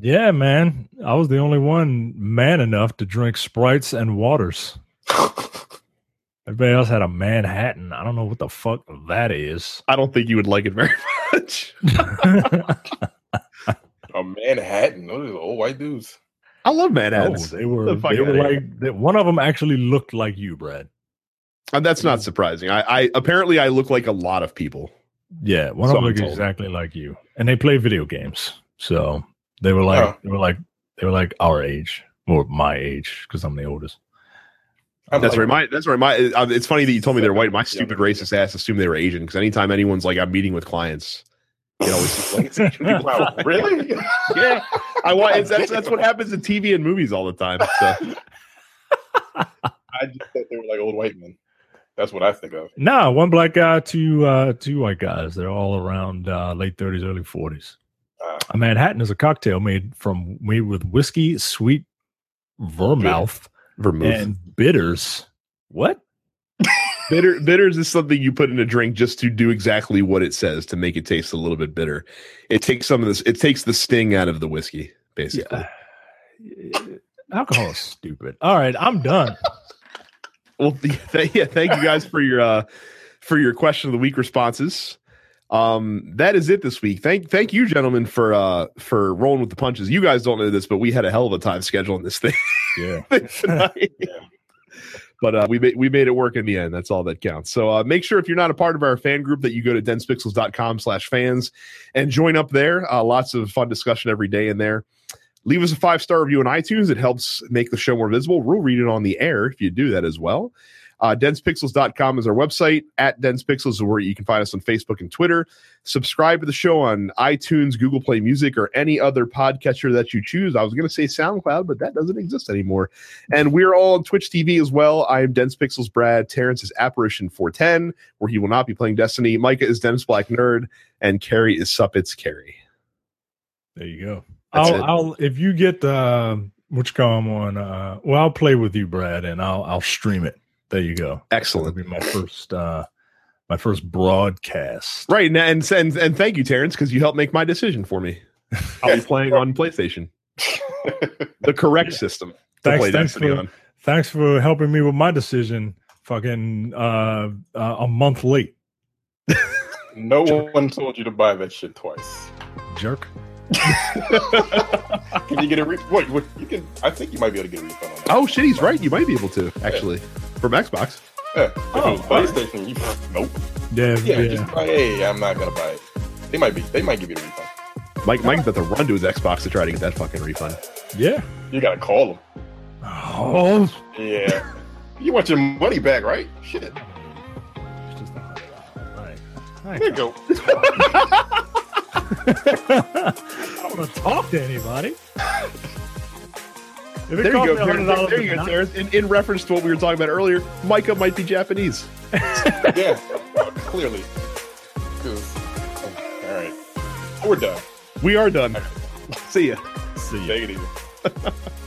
Yeah, man. I was the only one man enough to drink sprites and waters. [laughs] Everybody else had a Manhattan. I don't know what the fuck that is. I don't think you would like it very [laughs] much. [laughs] A Manhattan. Those are old white dudes. I love Oh, Manhattans. they were. The They were like they, one of them actually looked like you, Brad. And that's not surprising. I, I apparently I look like a lot of people. Yeah, one So of them I'm looked told. exactly like you, and they play video games. So they were like Oh. they were like they were like our age or my age because I'm the oldest. I'm That's like, right. My that's right. My uh, it's funny that you told me they're white. My [laughs] Yeah. stupid racist ass assumed they were Asian because anytime anyone's like I'm meeting with clients, you know, it's like Asian [laughs] people. Wow, really? [laughs] yeah, I want. It's, that's that's what happens in TV and movies all the time. So I just thought they were like old white men. That's what I think of. Nah, one black guy, two uh two white guys. They're all around uh, late thirties, early forties. Uh, A Manhattan is a cocktail made from made with whiskey, sweet vermouth, vermouth. and bitters. What? [laughs] Bitter bitters is something you put in a drink just to do exactly what it says to make it taste a little bit bitter. It takes some of this. It takes the sting out of the whiskey, basically. Alcohol is stupid. All right, I'm done. [laughs] Well, [laughs] yeah, thank you guys for your uh for your question of the week responses. Um, that is it this week. Thank thank you, gentlemen, for uh for rolling with the punches. You guys don't know this, but we had a hell of a time scheduling this thing Yeah. [laughs] tonight. [laughs] But uh, we made we made it work in the end. That's all that counts. So uh, make sure if you're not a part of our fan group that you go to densepixels.com slash fans and join up there. Uh, lots of fun discussion every day in there. Leave us a five star review on iTunes. It helps make the show more visible. We'll read it on the air if you do that as well. Uh, densepixels.com is our website. At densepixels is where you can find us on Facebook and Twitter. Subscribe to the show on iTunes, Google Play Music, or any other podcatcher that you choose. I was going to say SoundCloud, but that doesn't exist anymore. And we're all on Twitch TV as well. I am Dense Pixels Brad. Terrence is Apparition 410, where he will not be playing Destiny. Micah is Dennis Black Nerd, and Carrie is Suppets Carrie. There you go. That's I'll, it. I'll if you get uh, which come on. Uh, well, I'll play with you, Brad, and I'll I'll stream it. There you go. That'll Excellent. be my first uh, my first broadcast. Right. And, and, and, and thank you, Terrence, because you helped make my decision for me. I'll be playing on PlayStation, [laughs] the correct system to Thanks- play thanks Destiny for- on. Thanks for helping me with my decision. Fucking uh, uh, a month late, no one told you to buy that shit twice. jerk. [laughs] Can you get a re- wait, what you can I think you might be able to get a refund on that. Oh, shit, he's right. You might be able to, actually, from Xbox. Yeah. If Oh, it was PlayStation, you nope. Yeah, Yeah, yeah. just buy, hey, I'm not gonna buy it. They might be they might give you a refund. Mike, Mike's about to run to his Xbox to try to get that fucking refund. yeah. You gotta call him. Oh, Yeah. you want your money back, right? Shit. it's just a hundred dollars. Right. There you ain't go. [laughs] I don't want to talk to anybody. [laughs] If it There you go, me Terrence. $100 There you go, night- Terrence. In, in reference to what we were talking about earlier, Micah might be Japanese. [laughs] yeah. Clearly. 'Cause- All right. We're done. We are done. See ya. See ya. Take it easy. [laughs]